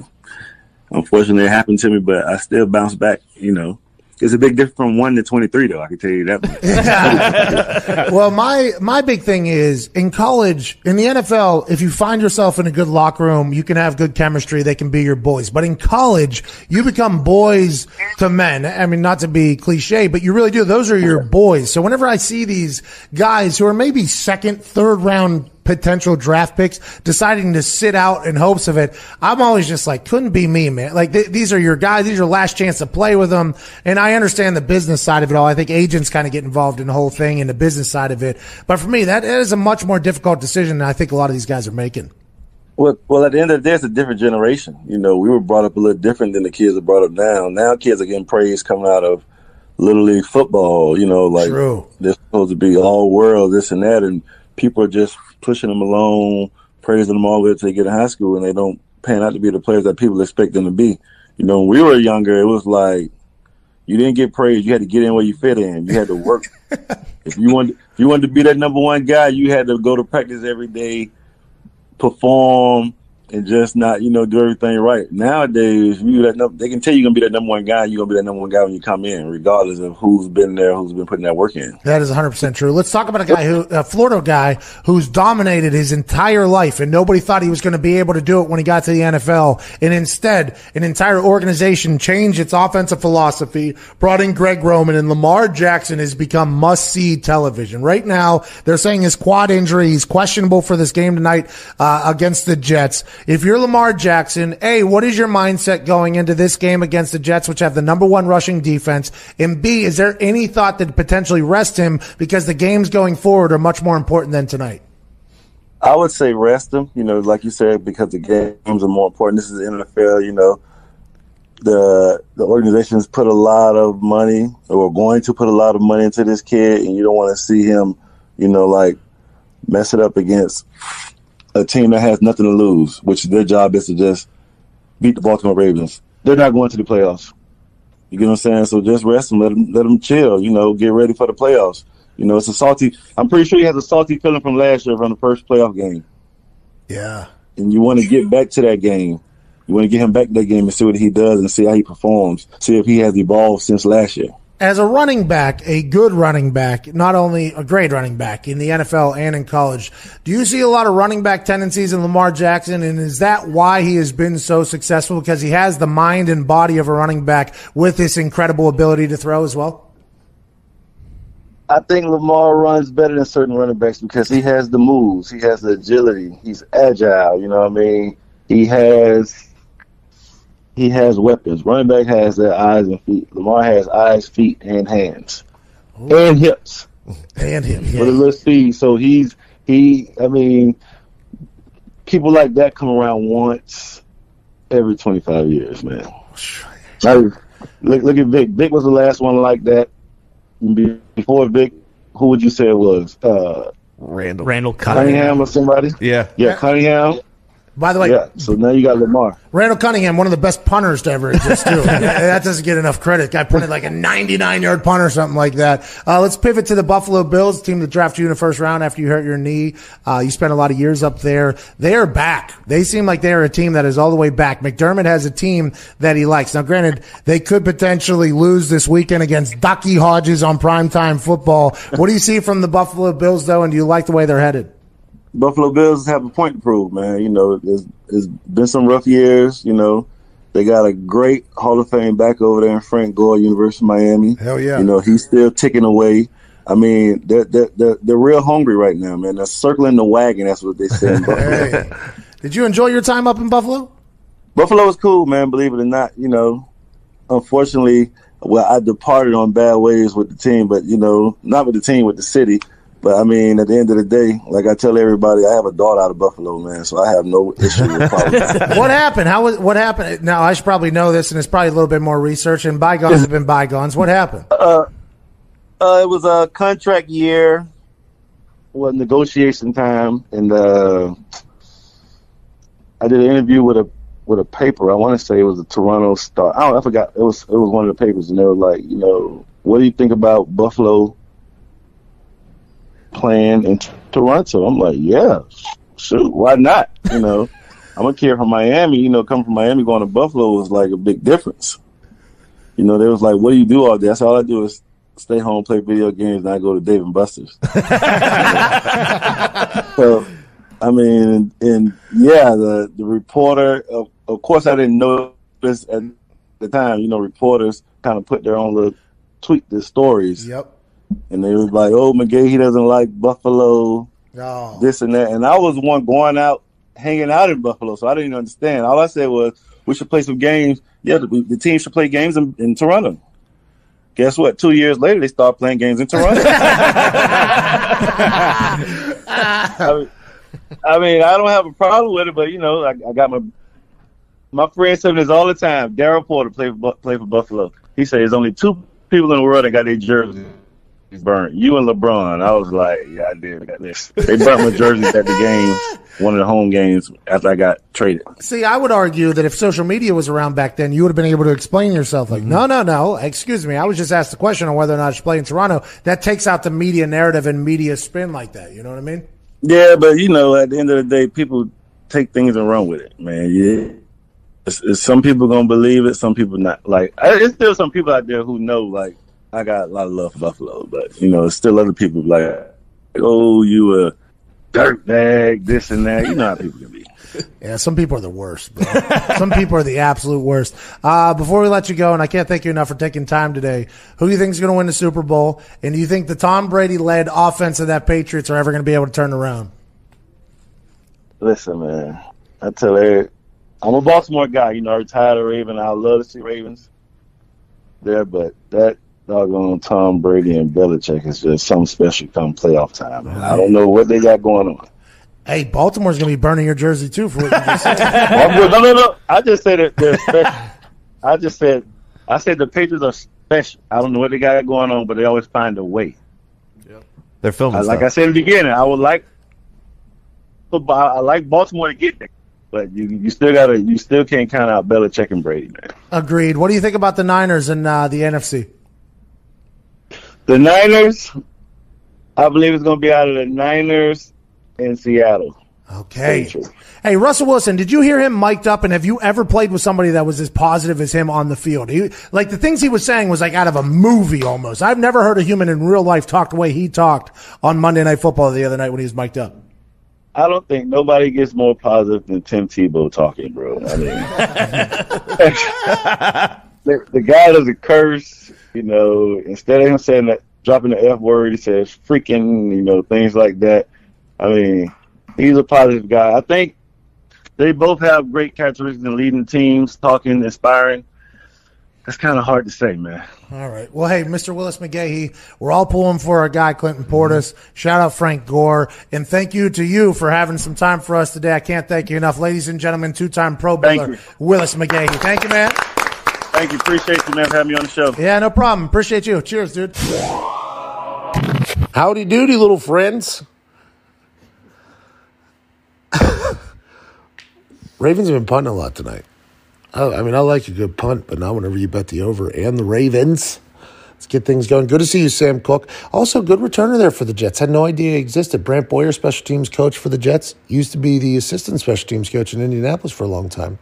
unfortunately, it happened to me, but I still bounced back, you know. It's a big difference from one to 23, though. I can tell you that (laughs) well, my my big thing is in college, in the NFL, if you find yourself in a good locker room, you can have good chemistry. They can be your boys. But in college, you become boys to men. I mean, not to be cliche, but you really do. Those are your boys. So whenever I see these guys who are maybe second, third round potential draft picks, deciding to sit out in hopes of it. I'm always just like, couldn't be me, man. Like th- these are your guys. These are your last chance to play with them. And I understand the business side of it all. I think agents kind of get involved in the whole thing and the business side of it. But for me, that, that is a much more difficult decision than I think a lot of these guys are making. Well, well, at the end of the day, it's a different generation. You know, we were brought up a little different than the kids are brought up now. Now, kids are getting praised coming out of little league football. You know, like True. they're supposed to be all world, this and that, and people are just pushing them along, praising them all the way until they get in high school, and they don't pan out to be the players that people expect them to be. You know, when we were younger, it was like you didn't get praised; you had to get in where you fit in. You had to work. (laughs) if you wanted, if you wanted to be that number one guy, you had to go to practice every day, perform, and just not, you know, do everything right. Nowadays, you that num- they can tell you're gonna be that number one guy. You're gonna be that number one guy when you come in, regardless of who's been there, who's been putting that work in. That is 100% true. Let's talk about a guy who, a Florida guy who's dominated his entire life and nobody thought he was going to be able to do it when he got to the NFL. And instead, an entire organization changed its offensive philosophy, brought in Greg Roman and Lamar Jackson has become must see television. Right now, they're saying his quad injury, he's questionable for this game tonight, uh, against the Jets. If you're Lamar Jackson, A, what is your mindset going into this game against the Jets, which have the number one rushing defense? And B, is there any thought that potentially rest him because the games going forward are much more important than tonight? I would say rest him, you know, like you said, because the games are more important. This is the NFL, you know. The the organizations put a lot of money or going to put a lot of money into this kid and you don't want to see him, you know, like mess it up against a team that has nothing to lose, which their job is to just beat the Baltimore Ravens. They're not going to the playoffs. You get what I'm saying? So just rest and let them let them chill, you know, get ready for the playoffs. You know, it's a salty. I'm pretty sure he has a salty feeling from last year from the first playoff game Yeah. and you want to get back to that game. You want to get him back to that game and see what he does and see how he performs. See if he has evolved since last year. As a running back, a good running back, not only a great running back in the NFL and in college, do you see a lot of running back tendencies in Lamar Jackson? And is that why he has been so successful? Because he has the mind and body of a running back with this incredible ability to throw as well? I think Lamar runs better than certain running backs because he has the moves, he has the agility, he's agile. You know what I mean? He has he has weapons. Running back has their eyes and feet. Lamar has eyes, feet, and hands, and hips. And him. with a little speed. So he's he. I mean, people like that come around once every twenty five years, man. Like, look, look at Vic. Vic was the last one like that. Before Vic, who would you say it was? Uh, Randall. Randall Cunningham. Cunningham or somebody? Yeah. Yeah, Cunningham. By the way, Yeah. So now you got Lamar. Randall Cunningham, one of the best punters to ever exist, too. (laughs) that doesn't get enough credit. Guy punted like a 99 yard punt or something like that. Uh, let's pivot to the Buffalo Bills, team that drafted you in the first round after you hurt your knee. Uh, you spent a lot of years up there. They are back. They seem like they are a team that is all the way back. McDermott has a team that he likes. Now, granted, they could potentially lose this weekend against Ducky Hodges on primetime football. What do you see from the Buffalo Bills, though, and do you like the way they're headed? Buffalo Bills have a point to prove, man. You know, there's, there's been some rough years. You know, they got a great Hall of Fame back over there in Frank Gore, University of Miami. Hell yeah. You know, he's still ticking away. I mean, they're, they're, they're, they're real hungry right now, man. They're circling the wagon. That's what they say. (laughs) Hey. Did you enjoy your time up in Buffalo? Buffalo was cool, man. Believe it or not, you know. Unfortunately, well, I departed on bad ways with the team, but you know, not with the team, with the city. But I mean, at the end of the day, like I tell everybody, I have a daughter out of Buffalo, man, so I have no issue with politics. (laughs) what happened? How was what happened? Now I should probably know this, and it's probably a little bit more research. And bygones have been bygones. What happened? (laughs) uh, uh, it was a contract year, well, negotiation time, and uh, I did an interview with a with a paper. I want to say it was the Toronto Star. I don't. I forgot. It was it was one of the papers, and they were like, you know, what do you think about Buffalo playing in Toronto? I'm like, yeah, shoot, why not? You know, (laughs) I'm a kid from Miami. You know, coming from Miami going to Buffalo was like a big difference. You know, they was like, "What do you do all day?" Said, "All I do is stay home, play video games, and I go to Dave and Buster's." (laughs) (laughs) so, I mean, and yeah, the the reporter. Of, of course, I didn't know this at the time. You know, reporters kind of put their own little tweet their stories, Yep. And they was like, "Oh, McGahee, he doesn't like Buffalo." Oh. this and that. And I was one going out, hanging out in Buffalo, so I didn't understand. All I said was, we should play some games. Yeah, the, the team should play games in, in Toronto. Guess what? Two years later, they start playing games in Toronto. (laughs) (laughs) I, mean, I mean, I don't have a problem with it, but you know, I, I got my my friend saying this all the time. Daryl Porter play for play for Buffalo. He said there's only two people in the world that got their jerseys burnt. You and LeBron. I was like, yeah, I did. Got this. They burnt my jerseys at the game, one of the home games after I got traded. See, I would argue that if social media was around back then, you would have been able to explain yourself. Like, mm-hmm. no, no, no. Excuse me. I was just asked the question on whether or not I should play in Toronto. That takes out the media narrative and media spin like that. You know what I mean? Yeah, but you know, at the end of the day, people take things and run with it, man. Yeah. It's, it's some people gonna believe it, some people not. Like, I, it's still some people out there who know, like, I got a lot of love for Buffalo, but you know, still other people like, oh, you a dirtbag, this and that. You know how people can be. (laughs) Yeah, some people are the worst, bro. some people are the absolute worst. Uh, before we let you go, and I can't thank you enough for taking time today, who do you think is going to win the Super Bowl? And do you think the Tom Brady led offense of that Patriots are ever going to be able to turn around? Listen, man, I tell you, I'm a Baltimore guy. You know, I retired a Raven. I love to see Ravens there, but that doggone Tom Brady and Belichick is just something special come playoff time. Man. I don't know what they got going on. Hey, Baltimore's going to be burning your jersey too for what you just said. (laughs) I'm no, no, no. I just said that they're special. I just said, I said the Patriots are special. I don't know what they got going on, but they always find a way. They're filming I- like. I said in the beginning, I would like, I like Baltimore to get there, but you you still gotta, you still can't count out Belichick and Brady, man. Agreed. What do you think about the Niners and uh, the NFC? The Niners, I believe it's gonna be out of the Niners in Seattle. Okay. Hey, Russell Wilson, did you hear him mic'd up? And have you ever played with somebody that was as positive as him on the field? He, like the things he was saying was like out of a movie almost. I've never heard a human in real life talk the way he talked on Monday Night Football the other night when he was mic'd up. I don't think nobody gets more positive than Tim Tebow talking, bro. I mean, (laughs) (laughs) the, the guy doesn't curse, you know. Instead of him saying that, dropping the F word, he says freaking, you know, things like that. I mean, he's a positive guy. I think they both have great characteristics in leading teams, talking, inspiring. That's kind of hard to say, man. All right. Well, hey, Mr. Willis McGahee, we're all pulling for our guy, Clinton Portis. Shout out Frank Gore. And thank you to you for having some time for us today. I can't thank you enough. Ladies and gentlemen, two time Pro Bowler. Willis McGahee. Thank you, man. Thank you. Appreciate you, man, for having me on the show. Yeah, no problem. Appreciate you. Cheers, dude. Howdy doody, little friends. (laughs) Ravens have been punting a lot tonight. I, I mean, I like a good punt, but not whenever you bet the over and the Ravens. Let's get things going. Good to see you, Sam Cook. Also, good returner there for the Jets. Had no idea he existed. Brant Boyer, special teams coach for the Jets, used to be the assistant special teams coach in Indianapolis for a long time.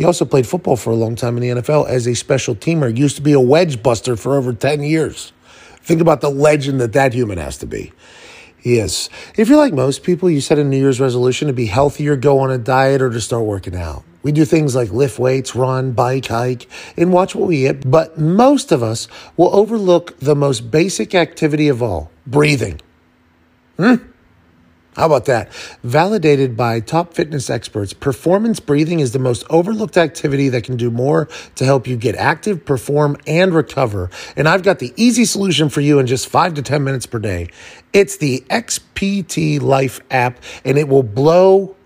He also played football for a long time in the NFL as a special teamer. Used to be a wedge buster for over 10 years. Think about the legend that that human has to be. Yes. If you're like most people, you set a New Year's resolution to be healthier, go on a diet, or to start working out. We do things like lift weights, run, bike, hike, and watch what we eat. But most of us will overlook the most basic activity of all breathing. Hmm? How about that? Validated by top fitness experts, performance breathing is the most overlooked activity that can do more to help you get active, perform, and recover. And I've got the easy solution for you in just five to 10 minutes per day. It's the XPT Life app, and it will blow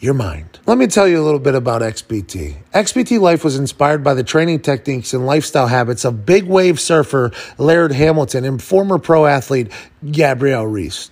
your mind. Let me tell you a little bit about XPT. XPT Life was inspired by the training techniques and lifestyle habits of big wave surfer Laird Hamilton and former pro athlete Gabrielle Reece.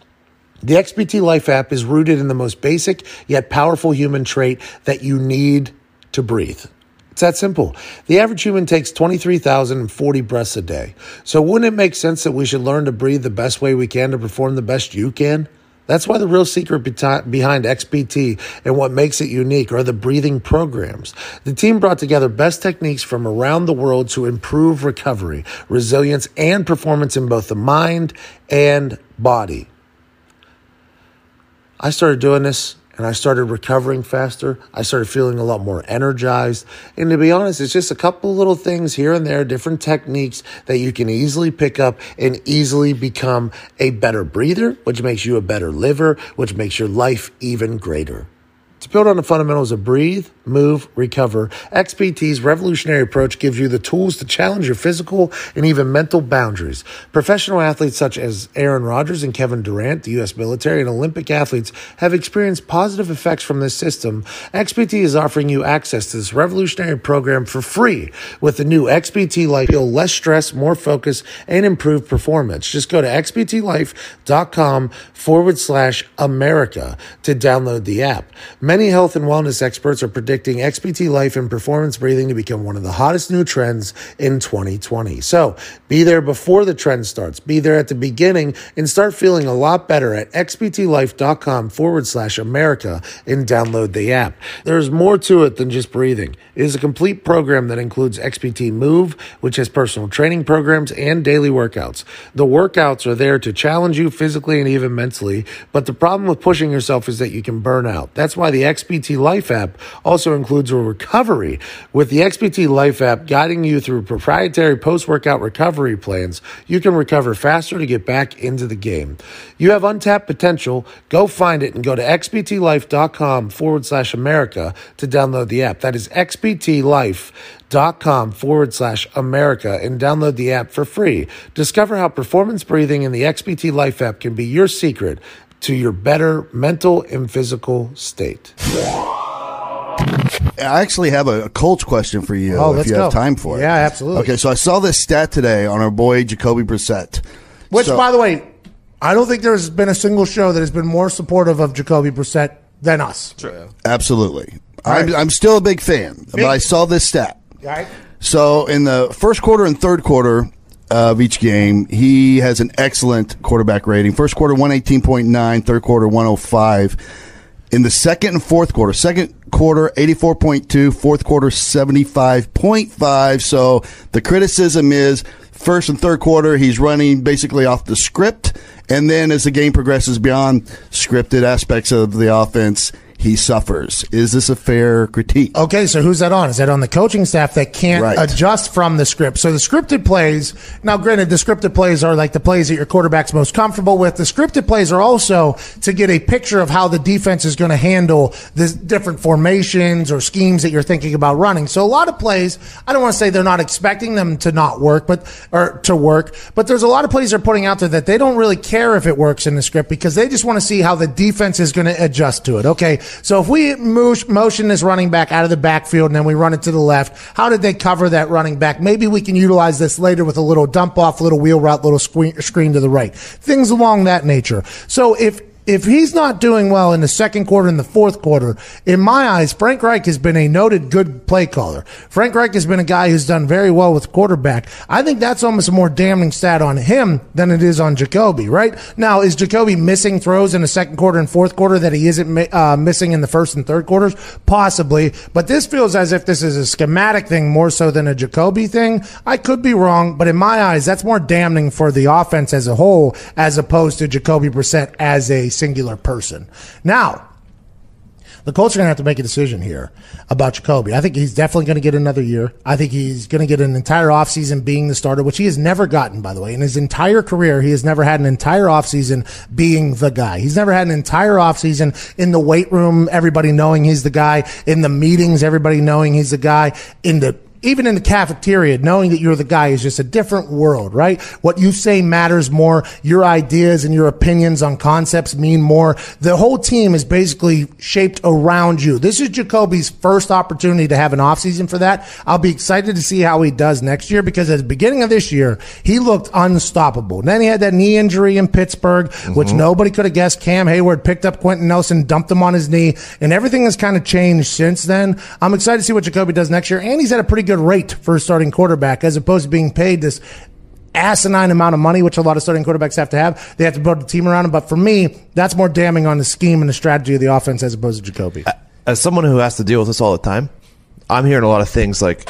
The XPT Life app is rooted in the most basic yet powerful human trait that you need to breathe. It's that simple. The average human takes 23,040 breaths a day. So wouldn't it make sense that we should learn to breathe the best way we can to perform the best you can? That's why the real secret behind XPT and what makes it unique are the breathing programs. The team brought together best techniques from around the world to improve recovery, resilience, and performance in both the mind and body. I started doing this and I started recovering faster. I started feeling a lot more energized. And to be honest, it's just a couple little things here and there, different techniques that you can easily pick up and easily become a better breather, which makes you a better liver, which makes your life even greater. To build on the fundamentals of breathe, move, recover, XPT's revolutionary approach gives you the tools to challenge your physical and even mental boundaries. Professional athletes such as Aaron Rodgers and Kevin Durant, the U.S. military, and Olympic athletes have experienced positive effects from this system. XPT is offering you access to this revolutionary program for free with the new XPT Life. Feel less stress, more focus, and improved performance. Just go to xptlife.com forward slash America to download the app. Many health and wellness experts are predicting XPT Life and performance breathing to become one of the hottest new trends in 2020. So be there before the trend starts. Be there at the beginning and start feeling a lot better at xptlife.com forward slash America and download the app. There's more to it than just breathing. It is a complete program that includes XPT Move, which has personal training programs and daily workouts. The workouts are there to challenge you physically and even mentally, but the problem with pushing yourself is that you can burn out. That's why the XPT Life app also includes a recovery. With the XPT Life app guiding you through proprietary post workout recovery plans, you can recover faster to get back into the game. You have untapped potential. Go find it and go to xptlife.com forward slash America to download the app. That is xptlife.com forward slash America and download the app for free. Discover how performance breathing in the XPT Life app can be your secret to your better mental and physical state. I actually have a, a Colts question for you Oh, if let's you have time for it. Yeah, absolutely. Okay, so I saw this stat today on our boy Jacoby Brissett. Which, So- by the way, I don't think there's been a single show that has been more supportive of Jacoby Brissett than us. True. Absolutely. right. I'm, I'm still a big fan, but I saw this stat. Right? So in the first quarter and third quarter of each game, he has an excellent quarterback rating. First quarter 118.9, third quarter 105. In the second and fourth quarter, second quarter 84.2, fourth quarter 75.5. So the criticism is first and third quarter he's running basically off the script and then as the game progresses beyond scripted aspects of the offense, he suffers. Is this a fair critique? Okay, so who's that on? Is that on the coaching staff that can't Right. adjust from the script? So the scripted plays, now granted, the scripted plays are like the plays that your quarterback's most comfortable with. The scripted plays are also to get a picture of how the defense is going to handle the different formations or schemes that you're thinking about running. So a lot of plays, I don't want to say they're not expecting them to not work, but, or to work, but there's a lot of plays they're putting out there that they don't really care if it works in the script because they just want to see how the defense is going to adjust to it. Okay. So if we mo- motion this running back out of the backfield and then we run it to the left, how did they cover that running back? Maybe we can utilize this later with a little dump off, little wheel route, little screen, screen to the right. Things along that nature. So if, if he's not doing well in the second quarter and the fourth quarter, in my eyes, Frank Reich has been a noted good play caller. Frank Reich has been a guy who's done very well with quarterback. I think that's almost a more damning stat on him than it is on Jacoby, right? Now, is Jacoby missing throws in the second quarter and fourth quarter that he isn't uh, missing in the first and third quarters? Possibly. But this feels as if this is a schematic thing more so than a Jacoby thing. I could be wrong, but in my eyes, that's more damning for the offense as a whole as opposed to Jacoby Brissett as a singular person. Now, the Colts are going to have to make a decision here about Jacoby. I think he's definitely going to get another year. I think he's going to get an entire offseason being the starter, which he has never gotten, by the way. In his entire career, he has never had an entire offseason being the guy. He's never had an entire offseason in the weight room, everybody knowing he's the guy, in the meetings, everybody knowing he's the guy, in the even in the cafeteria, knowing that you're the guy is just a different world, right? What you say matters more. Your ideas and your opinions on concepts mean more. The whole team is basically shaped around you. This is Jacoby's first opportunity to have an offseason for that. I'll be excited to see how he does next year because at the beginning of this year, he looked unstoppable. Then he had that knee injury in Pittsburgh, which mm-hmm. nobody could have guessed. Cam Heyward picked up Quenton Nelson, dumped him on his knee, and everything has kind of changed since then. I'm excited to see what Jacoby does next year. And he's had a pretty good rate for a starting quarterback as opposed to being paid this asinine amount of money, which a lot of starting quarterbacks have to have. They have to build a team around him. But for me, that's more damning on the scheme and the strategy of the offense as opposed to Jacoby. As someone who has to deal with this all the time, I'm hearing a lot of things like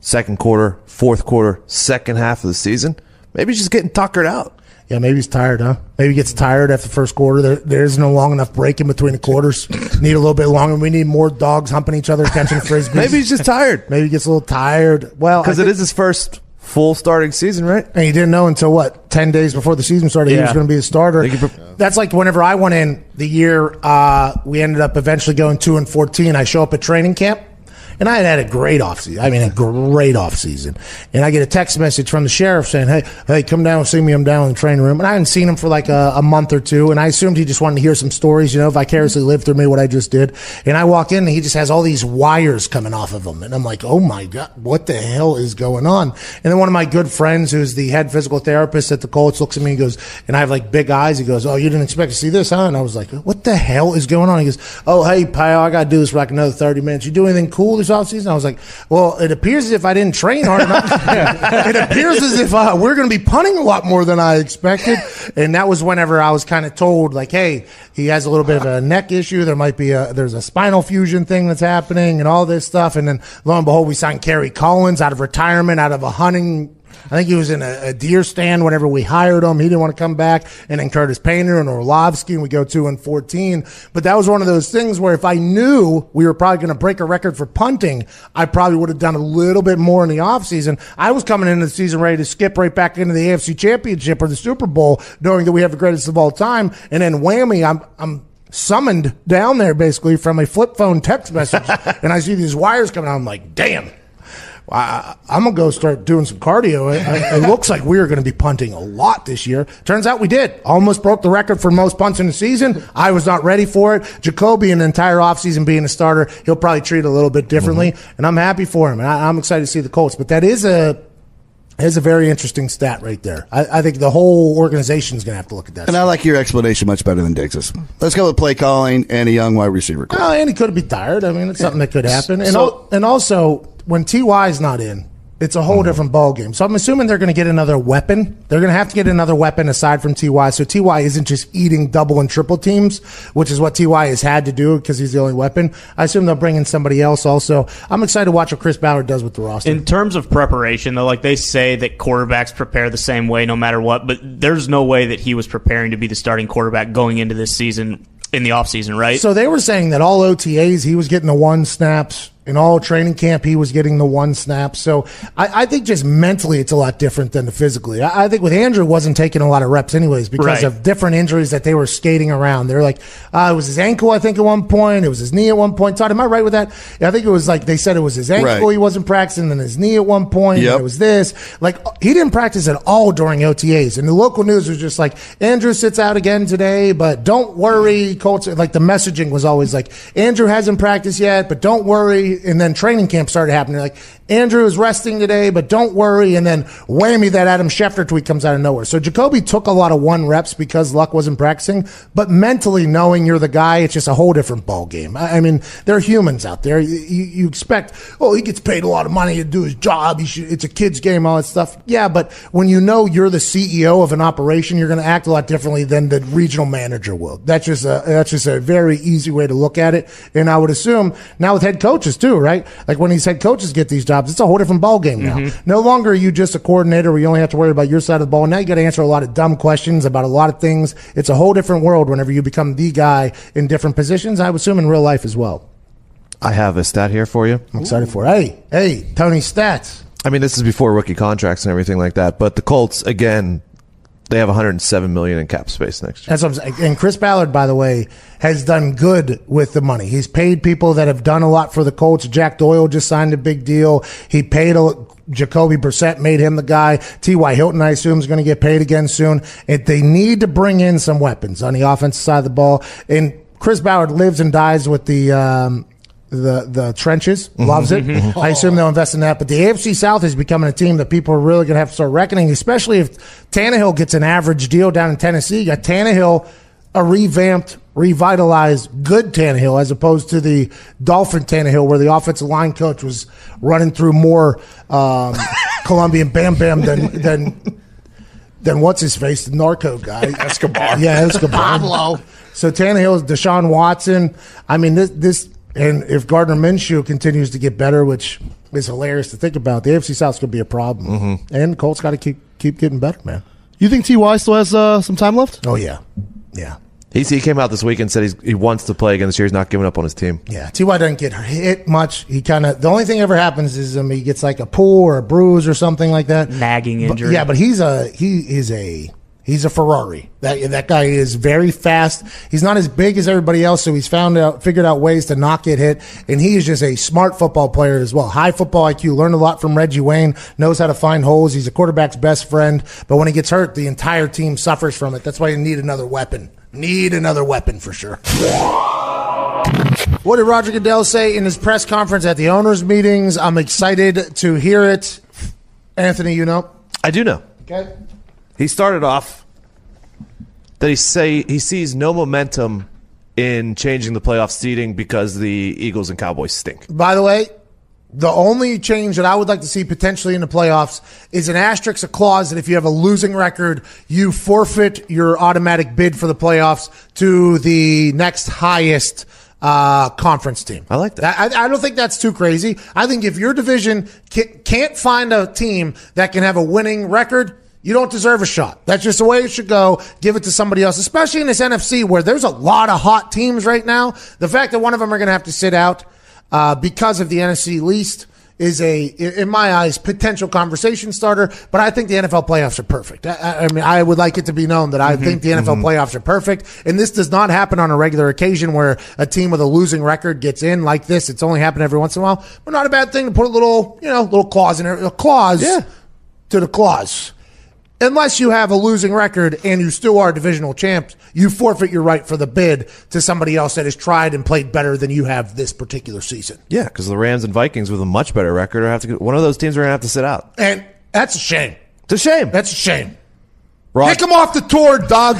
second quarter, fourth quarter, second half of the season. Maybe he's just getting tuckered out. Yeah, maybe he's tired, huh? Maybe he gets tired after the first quarter. There, there's no long enough break in between the quarters. (laughs) need a little bit longer. We need more dogs humping each other, catching (laughs) frisbees. Maybe he's just tired. Maybe he gets a little tired. Well, Because it is his first full starting season, right? and he didn't know until what ten days before the season started he was going to be a starter. Pre- That's like whenever I went in the year uh, we ended up eventually going two and fourteen. I show up at training camp. And I had had a great offseason. I mean, a great offseason. And I get a text message from the sheriff saying, hey, hey, come down and see me. I'm down in the training room. And I hadn't seen him for like a, a month or two. And I assumed he just wanted to hear some stories, you know, vicariously mm-hmm. live through me what I just did. And I walk in and he just has all these wires coming off of him. And I'm like, oh my God, what the hell is going on? And then one of my good friends, who's the head physical therapist at the Colts, looks at me and goes, and I have like big eyes. He goes, oh, you didn't expect to see this, huh? And I was like, what the hell is going on? He goes, oh, hey, pal, I got to do this for like another 30 minutes. You do anything cool this offseason? I was like, well, it appears as if I didn't train hard enough. (laughs) it appears as if uh, we're going to be punting a lot more than I expected. And that was whenever I was kind of told, like, hey, he has a little bit of a neck issue. There might be a, there's a spinal fusion thing that's happening and all this stuff. And then lo and behold, we signed Kerry Collins out of retirement, out of a hunting I think he was in a, a deer stand whenever we hired him. He didn't want to come back. And then Curtis Painter and Orlovsky, and we go two and 14. But that was one of those things where if I knew we were probably going to break a record for punting, I probably would have done a little bit more in the offseason. I was coming into the season ready to skip right back into the AFC championship or the Super Bowl, knowing that we have the greatest of all time. And then whammy, I'm, I'm, Summoned down there basically from a flip phone text message, (laughs) and I see these wires coming out. I'm like, damn, I, I'm gonna go start doing some cardio. It, it looks like we are going to be punting a lot this year. Turns out we did. Almost broke the record for most punts in the season. I was not ready for it. Jacoby, an entire offseason being a starter, he'll probably treat it a little bit differently, mm-hmm. and I'm happy for him. And I, I'm excited to see the Colts. But that is a is a very interesting stat right there. I, I think the whole organization is going to have to look at that. And I like your explanation much better than Diggs's. Let's go with play calling and a young wide receiver. coach. Oh, and he could be tired. I mean, it's something that could happen. And, So- al- and also, when Ty is not in, it's a whole mm-hmm. different ball game. So I'm assuming they're going to get another weapon. They're going to have to get another weapon aside from Ty. So Ty isn't just eating double and triple teams, which is what Ty has had to do because he's the only weapon. I assume they'll bring in somebody else. Also, I'm excited to watch what Chris Ballard does with the roster. In terms of preparation, though, like they say that quarterbacks prepare the same way no matter what, but there's no way that he was preparing to be the starting quarterback going into this season in the offseason, right? So they were saying that all OTAs he was getting the one snaps. In all training camp, he was getting the one snap. So I, I think just mentally, it's a lot different than the physically. I, I think with Andrew wasn't taking a lot of reps anyways because Right. of different injuries that they were skating around. They're like, uh, it was his ankle, I think, at one point. It was his knee at one point. Todd, am I right with that? Yeah, I think it was like they said it was his ankle. Right. He wasn't practicing, then his knee at one point. Yep. It was this. Like he didn't practice at all during OTAs, and the local news was just like Andrew sits out again today, but don't worry, Colts. Like the messaging was always like Andrew hasn't practiced yet, but don't worry. And then training camp started happening. Like Andrew is resting today, but don't worry. And then whammy, that Adam Schefter tweet comes out of nowhere. So Jacoby took a lot of one reps because Luck wasn't practicing, but mentally knowing you're the guy, it's just a whole different ball game. I mean, there are humans out there. You, you expect, oh, he gets paid a lot of money to do his job. Should, it's a kid's game, all that stuff. Yeah, but when you know you're the CEO of an operation, you're going to act a lot differently than the regional manager will. That's just a that's just a very easy way to look at it. And I would assume now with head coaches too, right? Like when these head coaches get these jobs, it's a whole different ball game now. Mm-hmm. No longer are you just a coordinator where you only have to worry about your side of the ball. Now you got to answer a lot of dumb questions about a lot of things. It's a whole different world whenever you become the guy in different positions. I would assume in real life as well. I have a stat here for you. I'm excited for it. Hey, hey, Tony Stats. I mean, this is before rookie contracts and everything like that. But the Colts, again, they have 107 million in cap space next year. That's what I'm saying. And Chris Ballard, by the way, has done good with the money. He's paid people that have done a lot for the Colts. Jack Doyle just signed a big deal. He paid a, Jacoby Brissett made him the guy. T.Y. Hilton, I assume, is going to get paid again soon. And they need to bring in some weapons on the offensive side of the ball. And Chris Ballard lives and dies with the, um, the the trenches, loves it. I assume they'll invest in that. But the AFC South is becoming a team that people are really going to have to start reckoning, especially if Tannehill gets an average deal down in Tennessee. You got Tannehill, a revamped, revitalized, good Tannehill, as opposed to the Dolphin Tannehill, where the offensive line coach was running through more um, (laughs) Colombian Bam Bam than than than what's his face, the narco guy, (laughs) Escobar. Yeah, Escobar. (laughs) Pablo. So Tannehill Deshaun Watson. I mean, this this and if Gardner Minshew continues to get better, which is hilarious to think about, the AFC South's going to be a problem, and Colts got to keep keep getting better, man. You think Ty still has uh, some time left? Oh yeah, yeah. He, he came out this week and said he's, he wants to play again this year. He's not giving up on his team. Yeah, Ty doesn't get hit much. He kind of the only thing ever happens is um, he gets like a pull or a bruise or something like that. Nagging But- injury. yeah, but he's a he is a he's a Ferrari. That that guy is very fast. He's not as big as everybody else, so he's found out figured out ways to not get hit, and he is just a smart football player as well. High football IQ. Learned a lot from Reggie Wayne. Knows how to find holes. He's a quarterback's best friend. But when he gets hurt, the entire team suffers from it. That's why you need another weapon. Need another weapon for sure. What did Roger Goodell say in his press conference at the owners' meetings? I'm excited to hear it. Anthony, you know. I do know. Okay. He started off that he say he sees no momentum in changing the playoff seeding because the Eagles and Cowboys stink. By the way, the only change that I would like to see potentially in the playoffs is an asterisk, a clause that if you have a losing record, you forfeit your automatic bid for the playoffs to the next highest uh, conference team. I like that. I, I don't think that's too crazy. I think if your division can't find a team that can have a winning record, you don't deserve a shot. That's just the way it should go. Give it to somebody else, especially in this NFC where there's a lot of hot teams right now. The fact that one of them are going to have to sit out uh, because of the NFC least is a, in my eyes, potential conversation starter. But I think the NFL playoffs are perfect. I- I, I mean, I would like it to be known that I think the NFL playoffs are perfect. And this does not happen on a regular occasion where a team with a losing record gets in like this. It's only happened every once in a while. But not a bad thing to put a little, you know, little clause in there, a clause Yeah. to the clause. Unless you have a losing record and you still are divisional champs, you forfeit your right for the bid to somebody else that has tried and played better than you have this particular season. Yeah, because the Rams and Vikings with a much better record are have to get, one of those teams are gonna have to sit out. And that's a shame. It's a shame. That's a shame. Raj, Kick him off the tour, Doug.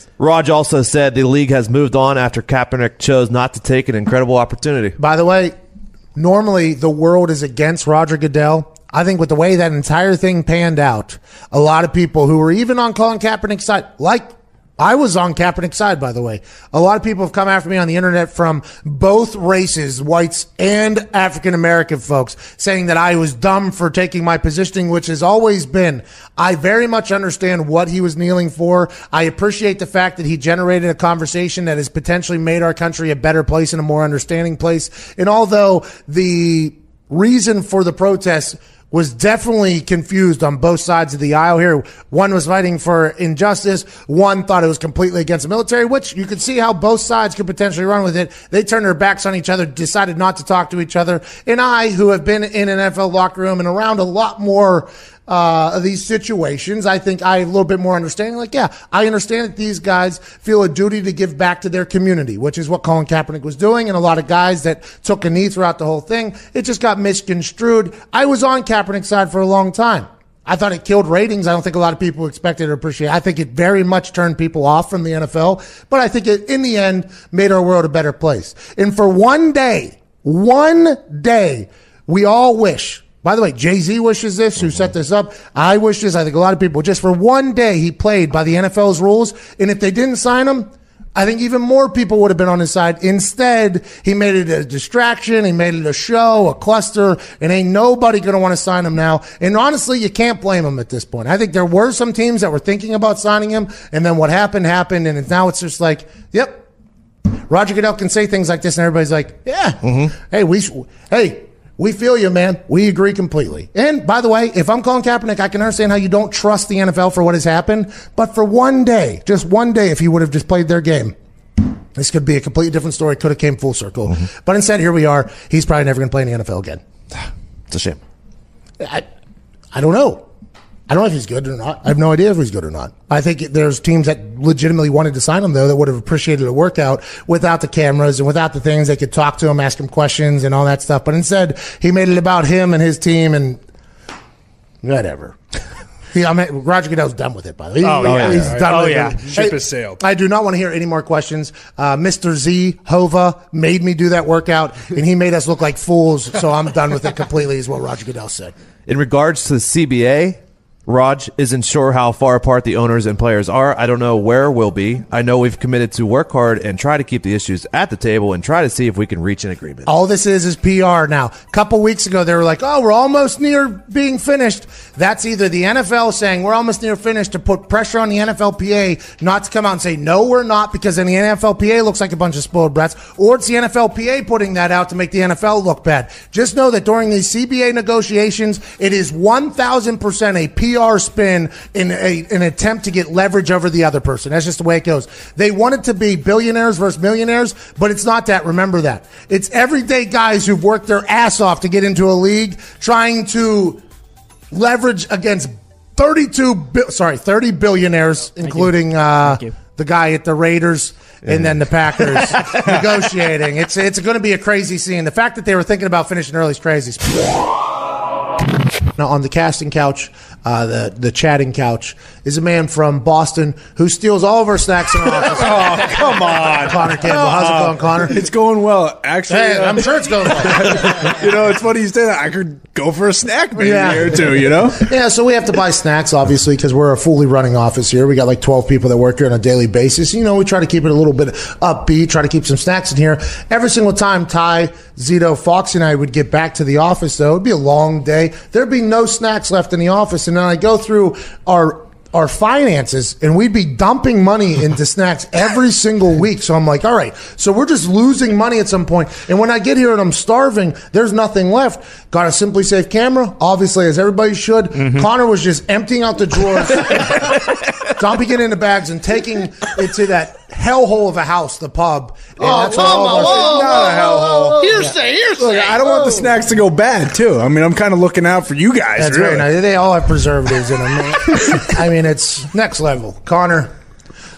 (laughs) (laughs) Rog also said the league has moved on after Kaepernick chose not to take an incredible opportunity. By the way, normally the world is against Roger Goodell. I think with the way that entire thing panned out, a lot of people who were even on Colin Kaepernick's side, like I was on Kaepernick's side, by the way. A lot of people have come after me on the internet from both races, whites and African American folks, saying that I was dumb for taking my positioning, which has always been. I very much understand what he was kneeling for. I appreciate the fact that he generated a conversation that has potentially made our country a better place and a more understanding place. And although the reason for the protests was definitely confused on both sides of the aisle here. One was fighting for injustice. One thought it was completely against the military, which you could see how both sides could potentially run with it. They turned their backs on each other, decided not to talk to each other. And I, who have been in an NFL locker room and around a lot more uh, these situations, I think I have a little bit more understanding. Like, yeah, I understand that these guys feel a duty to give back to their community, which is what Colin Kaepernick was doing, and a lot of guys that took a knee throughout the whole thing. It just got misconstrued. I was on Kaepernick's side for a long time. I thought it killed ratings. I don't think a lot of people expected or appreciate. it. I think it very much turned people off from the NFL, but I think it, in the end, made our world a better place. And for one day, one day, we all wish. By the way, Jay Z wishes this, who set this up. I wish this. I think a lot of people, just for one day, he played by the NFL's rules. And if they didn't sign him, I think even more people would have been on his side. Instead, he made it a distraction. He made it a show, a cluster, and ain't nobody going to want to sign him now. And honestly, you can't blame him at this point. I think there were some teams that were thinking about signing him, and then what happened happened, and now it's just like, yep. Roger Goodell can say things like this, and everybody's like, yeah, mm-hmm. hey, we, sh- hey, we feel you, man. We agree completely. And by the way, if I'm calling Kaepernick, I can understand how you don't trust the NFL for what has happened. But for one day, just one day, if he would have just played their game, this could be a completely different story. Could have came full circle. Mm-hmm. But instead, here we are. He's probably never going to play in the NFL again. (sighs) It's a shame. I, I don't know. I don't know if he's good or not. I have no idea if he's good or not. I think there's teams that legitimately wanted to sign him though that would have appreciated a workout without the cameras and without the things they could talk to him, ask him questions and all that stuff. But instead, he made it about him and his team and whatever. (laughs) He, I mean, Roger Goodell's done with it, by the way. He- Oh, yeah. He's done Oh, with yeah. it. Ship has sailed. I do not want to hear any more questions. Uh, Mr. Z Hova made me do that workout, (laughs) and he made us look like fools. So I'm done with it completely. Is what Roger Goodell said. In regards to the CBA, Rog isn't sure how far apart the owners and players are. I don't know where we'll be. I know we've committed to work hard and try to keep the issues at the table and try to see if we can reach an agreement. All this is is PR now. A couple weeks ago, they were like, oh, we're almost near being finished. That's either the NFL saying we're almost near finished to put pressure on the NFLPA not to come out and say, no, we're not, because then the NFLPA looks like a bunch of spoiled brats, or it's the NFLPA putting that out to make the NFL look bad. Just know that during these CBA negotiations, it is 1,000% a PR spin in a, an attempt to get leverage over the other person. That's just the way it goes. They want it to be billionaires versus millionaires, but it's not that. Remember that. It's everyday guys who've worked their ass off to get into a league trying to leverage against 32 bi- sorry 30 billionaires including uh, the guy at the Raiders and then the Packers (laughs) negotiating it's it's going to be a crazy scene the fact that they were thinking about finishing early is crazy now on the casting couch uh, the the chatting couch is a man from Boston who steals all of our snacks in our office (laughs) Oh, come on. Connor Campbell how's it going Connor It's going well. Actually, Hey, uh, I'm sure it's going well. (laughs) you know, it's funny you say that. I could go for a snack maybe Yeah. or two, you know? Yeah, so we have to buy snacks, obviously, because we're a fully running office here. We got like 12 people that work here on a daily basis. You know, we try to keep it a little bit upbeat, try to keep some snacks in here. Every single time Ty, Zito, Fox, and I would get back to the office, though, it'd be a long day. There'd be no snacks left in the office. And then I go through our our finances and we'd be dumping money into snacks every single week. So I'm like, all right, so we're just losing money at some point. And when I get here and I'm starving, there's nothing left. Got a SimpliSafe camera, obviously, as everybody should. Mm-hmm. Connor was just emptying out the drawers, (laughs) dumping it into bags and taking it to that hellhole of a house, the pub. And that's where all of our- Not a hellhole. Hearsay, hearsay. Look, I don't want the snacks to go bad, too. I mean, I'm kind of looking out for you guys, That's really. very nice. They all have preservatives in them. (laughs) I mean, it's next level. Connor.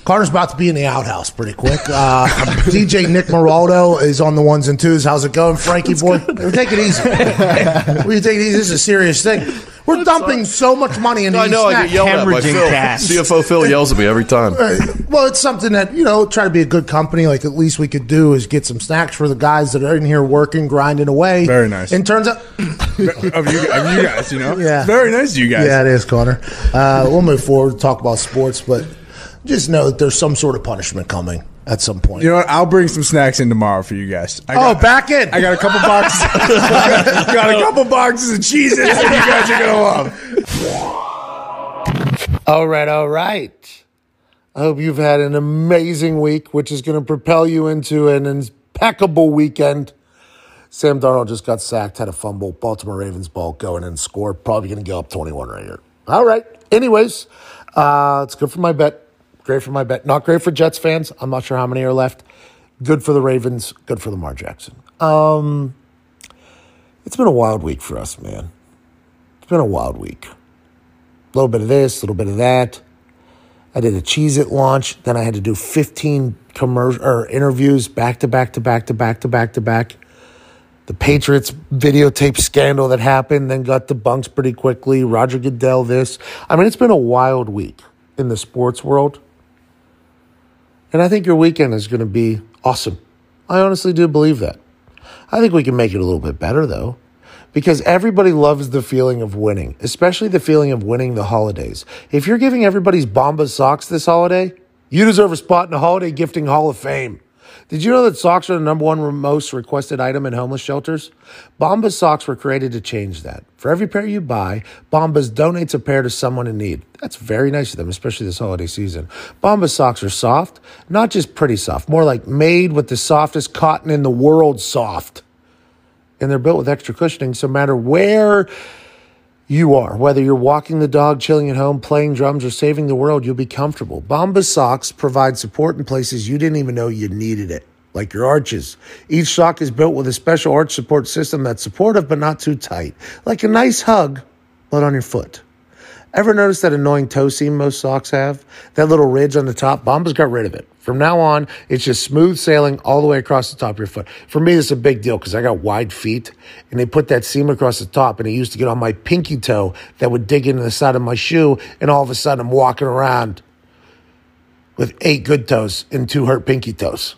Connor's about to be in the outhouse pretty quick. Uh, (laughs) DJ Nick Moraldo is on the ones and twos. How's it going, Frankie boy? Take it easy. (laughs) we take it easy. This is a serious thing. We're dumping so much money into I these know I get yelled at by Hemorrhaging Phil. cash. CFO Phil yells at me every time. Well, it's something that you know. Try to be a good company. Like at least we could do is get some snacks for the guys that are in here working, grinding away. Very nice. And turns out, of, you, of you guys, you know? Yeah. Very nice of you guys. Yeah, it is, Connor. Uh, we'll move forward, to talk about sports, but just know that there's some sort of punishment coming at some point. You know what? I'll bring some snacks in tomorrow for you guys. I oh, back in. I got a couple boxes. (laughs) got a couple boxes of cheeses that you guys are gonna love. All right, all right. I hope you've had an amazing week, which is going to propel you into an impeccable weekend. Sam Darnold just got sacked, had a fumble. Baltimore Ravens ball going and score. Probably going to go up 21 right here. All right. Anyways, uh, it's good for my bet. Great for my bet. Not great for Jets fans. I'm not sure how many are left. Good for the Ravens. Good for Lamar Jackson. Um, it's been a wild week for us, man. It's been a wild week. A little bit of this, a little bit of that. I did a Cheez It launch. Then I had to do 15 commercial or interviews back to back to back to back to back to back. The Patriots videotape scandal that happened then got debunked pretty quickly. Roger Goodell, this. I mean, it's been a wild week in the sports world. And I think your weekend is going to be awesome. I honestly do believe that. I think we can make it a little bit better, though, because everybody loves the feeling of winning, especially the feeling of winning the holidays. If you're giving everybody's Bomba socks this holiday, you deserve a spot in the Holiday Gifting Hall of Fame. Did you know that socks are the number one most requested item in homeless shelters? Bombas socks were created to change that. For every pair you buy, Bombas donates a pair to someone in need. That's very nice of them, especially this holiday season. Bombas socks are soft, not just pretty soft, more like made with the softest cotton in the world soft. And they're built with extra cushioning, so no matter where you are, whether you're walking the dog, chilling at home, playing drums, or saving the world, you'll be comfortable. Bombas socks provide support in places you didn't even know you needed it, like your arches. Each sock is built with a special arch support system that's supportive but not too tight, like a nice hug, but on your foot. Ever notice that annoying toe seam most socks have? That little ridge on the top? Bombas got rid of it. From now on, it's just smooth sailing all the way across the top of your foot. For me, it's a big deal because I got wide feet and they put that seam across the top and it used to get on my pinky toe that would dig into the side of my shoe and all of a sudden I'm walking around with eight good toes and two hurt pinky toes.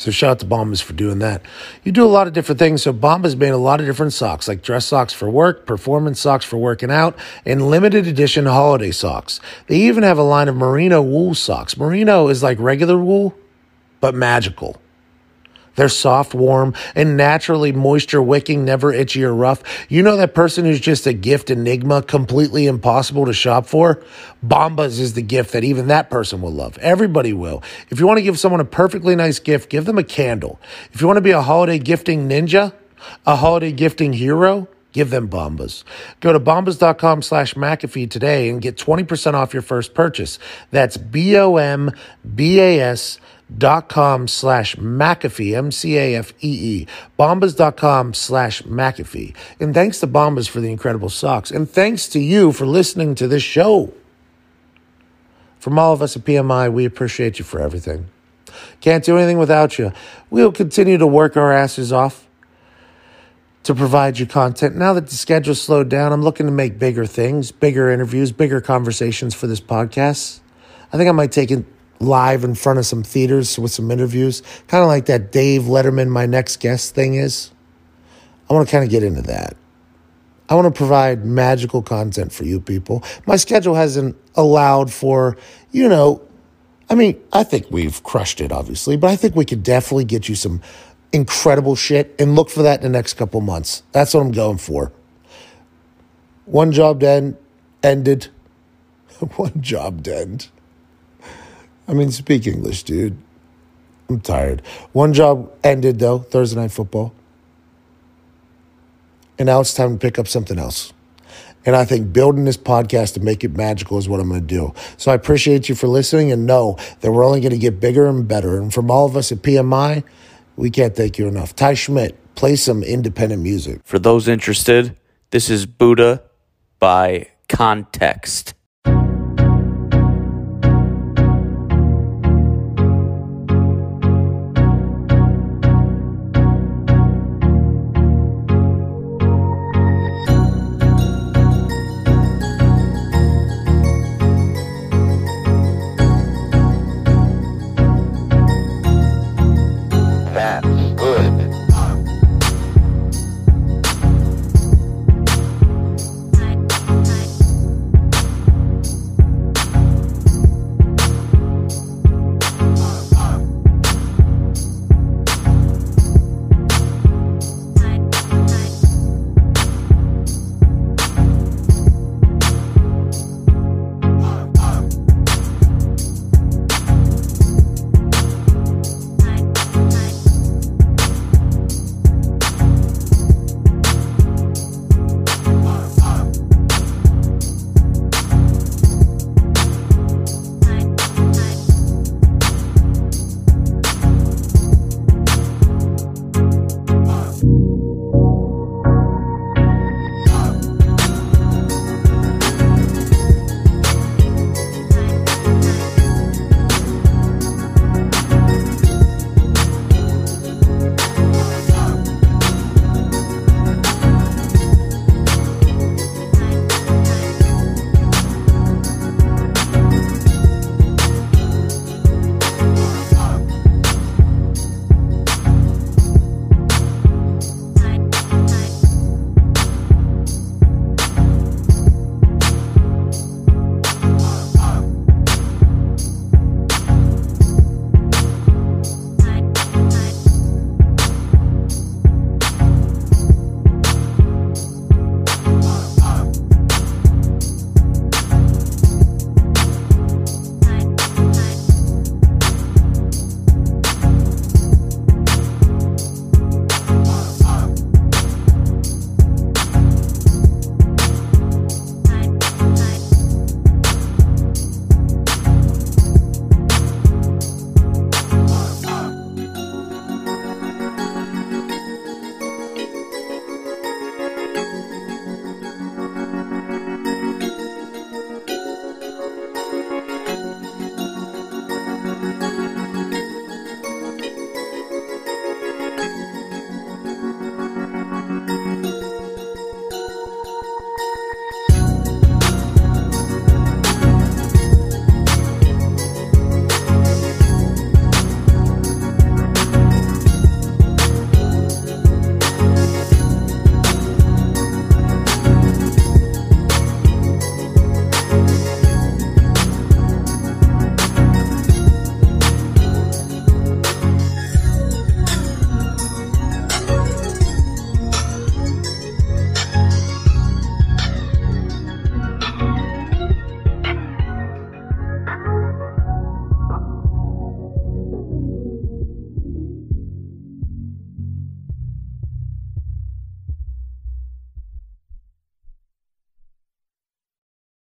So shout out to Bombas for doing that. You do a lot of different things. So Bombas made a lot of different socks, like dress socks for work, performance socks for working out, and limited edition holiday socks. They even have a line of merino wool socks. Merino is like regular wool, but magical. They're soft, warm, and naturally moisture wicking, never itchy or rough. You know that person who's just a gift enigma, completely impossible to shop for? Bombas is the gift that even that person will love. Everybody will. If you want to give someone a perfectly nice gift, give them a candle. If you want to be a holiday gifting ninja, a holiday gifting hero, give them Bombas. Go to bombas.com slash McAfee today and get 20% off your first purchase. That's B-O-M-B-A-S dot com slash McAfee, M-C-A-F-E-E, bombas.com slash McAfee. And thanks to Bombas for the incredible socks. And thanks to you for listening to this show. From all of us at PMI, we appreciate you for everything. Can't do anything without you. We'll continue to work our asses off to provide you content. Now that the schedule's slowed down, I'm looking to make bigger things, bigger interviews, bigger conversations for this podcast. I think I might take it live in front of some theaters with some interviews, kind of like that Dave Letterman, my next guest thing is. I want to kind of get into that. I want to provide magical content for you people. My schedule hasn't allowed for, you know, I mean, I think we've crushed it, obviously, but I think we could definitely get you some incredible shit and look for that in the next couple months. That's what I'm going for. One job done, ended. (laughs) One job end. I mean, speak English, dude. I'm tired. One job ended, though, Thursday Night Football. And now it's time to pick up something else. And I think building this podcast to make it magical is what I'm going to do. So I appreciate you for listening and know that we're only going to get bigger and better. And from all of us at PMI, we can't thank you enough. Ty Schmidt, play some independent music. For those interested, this is Buddha by Context.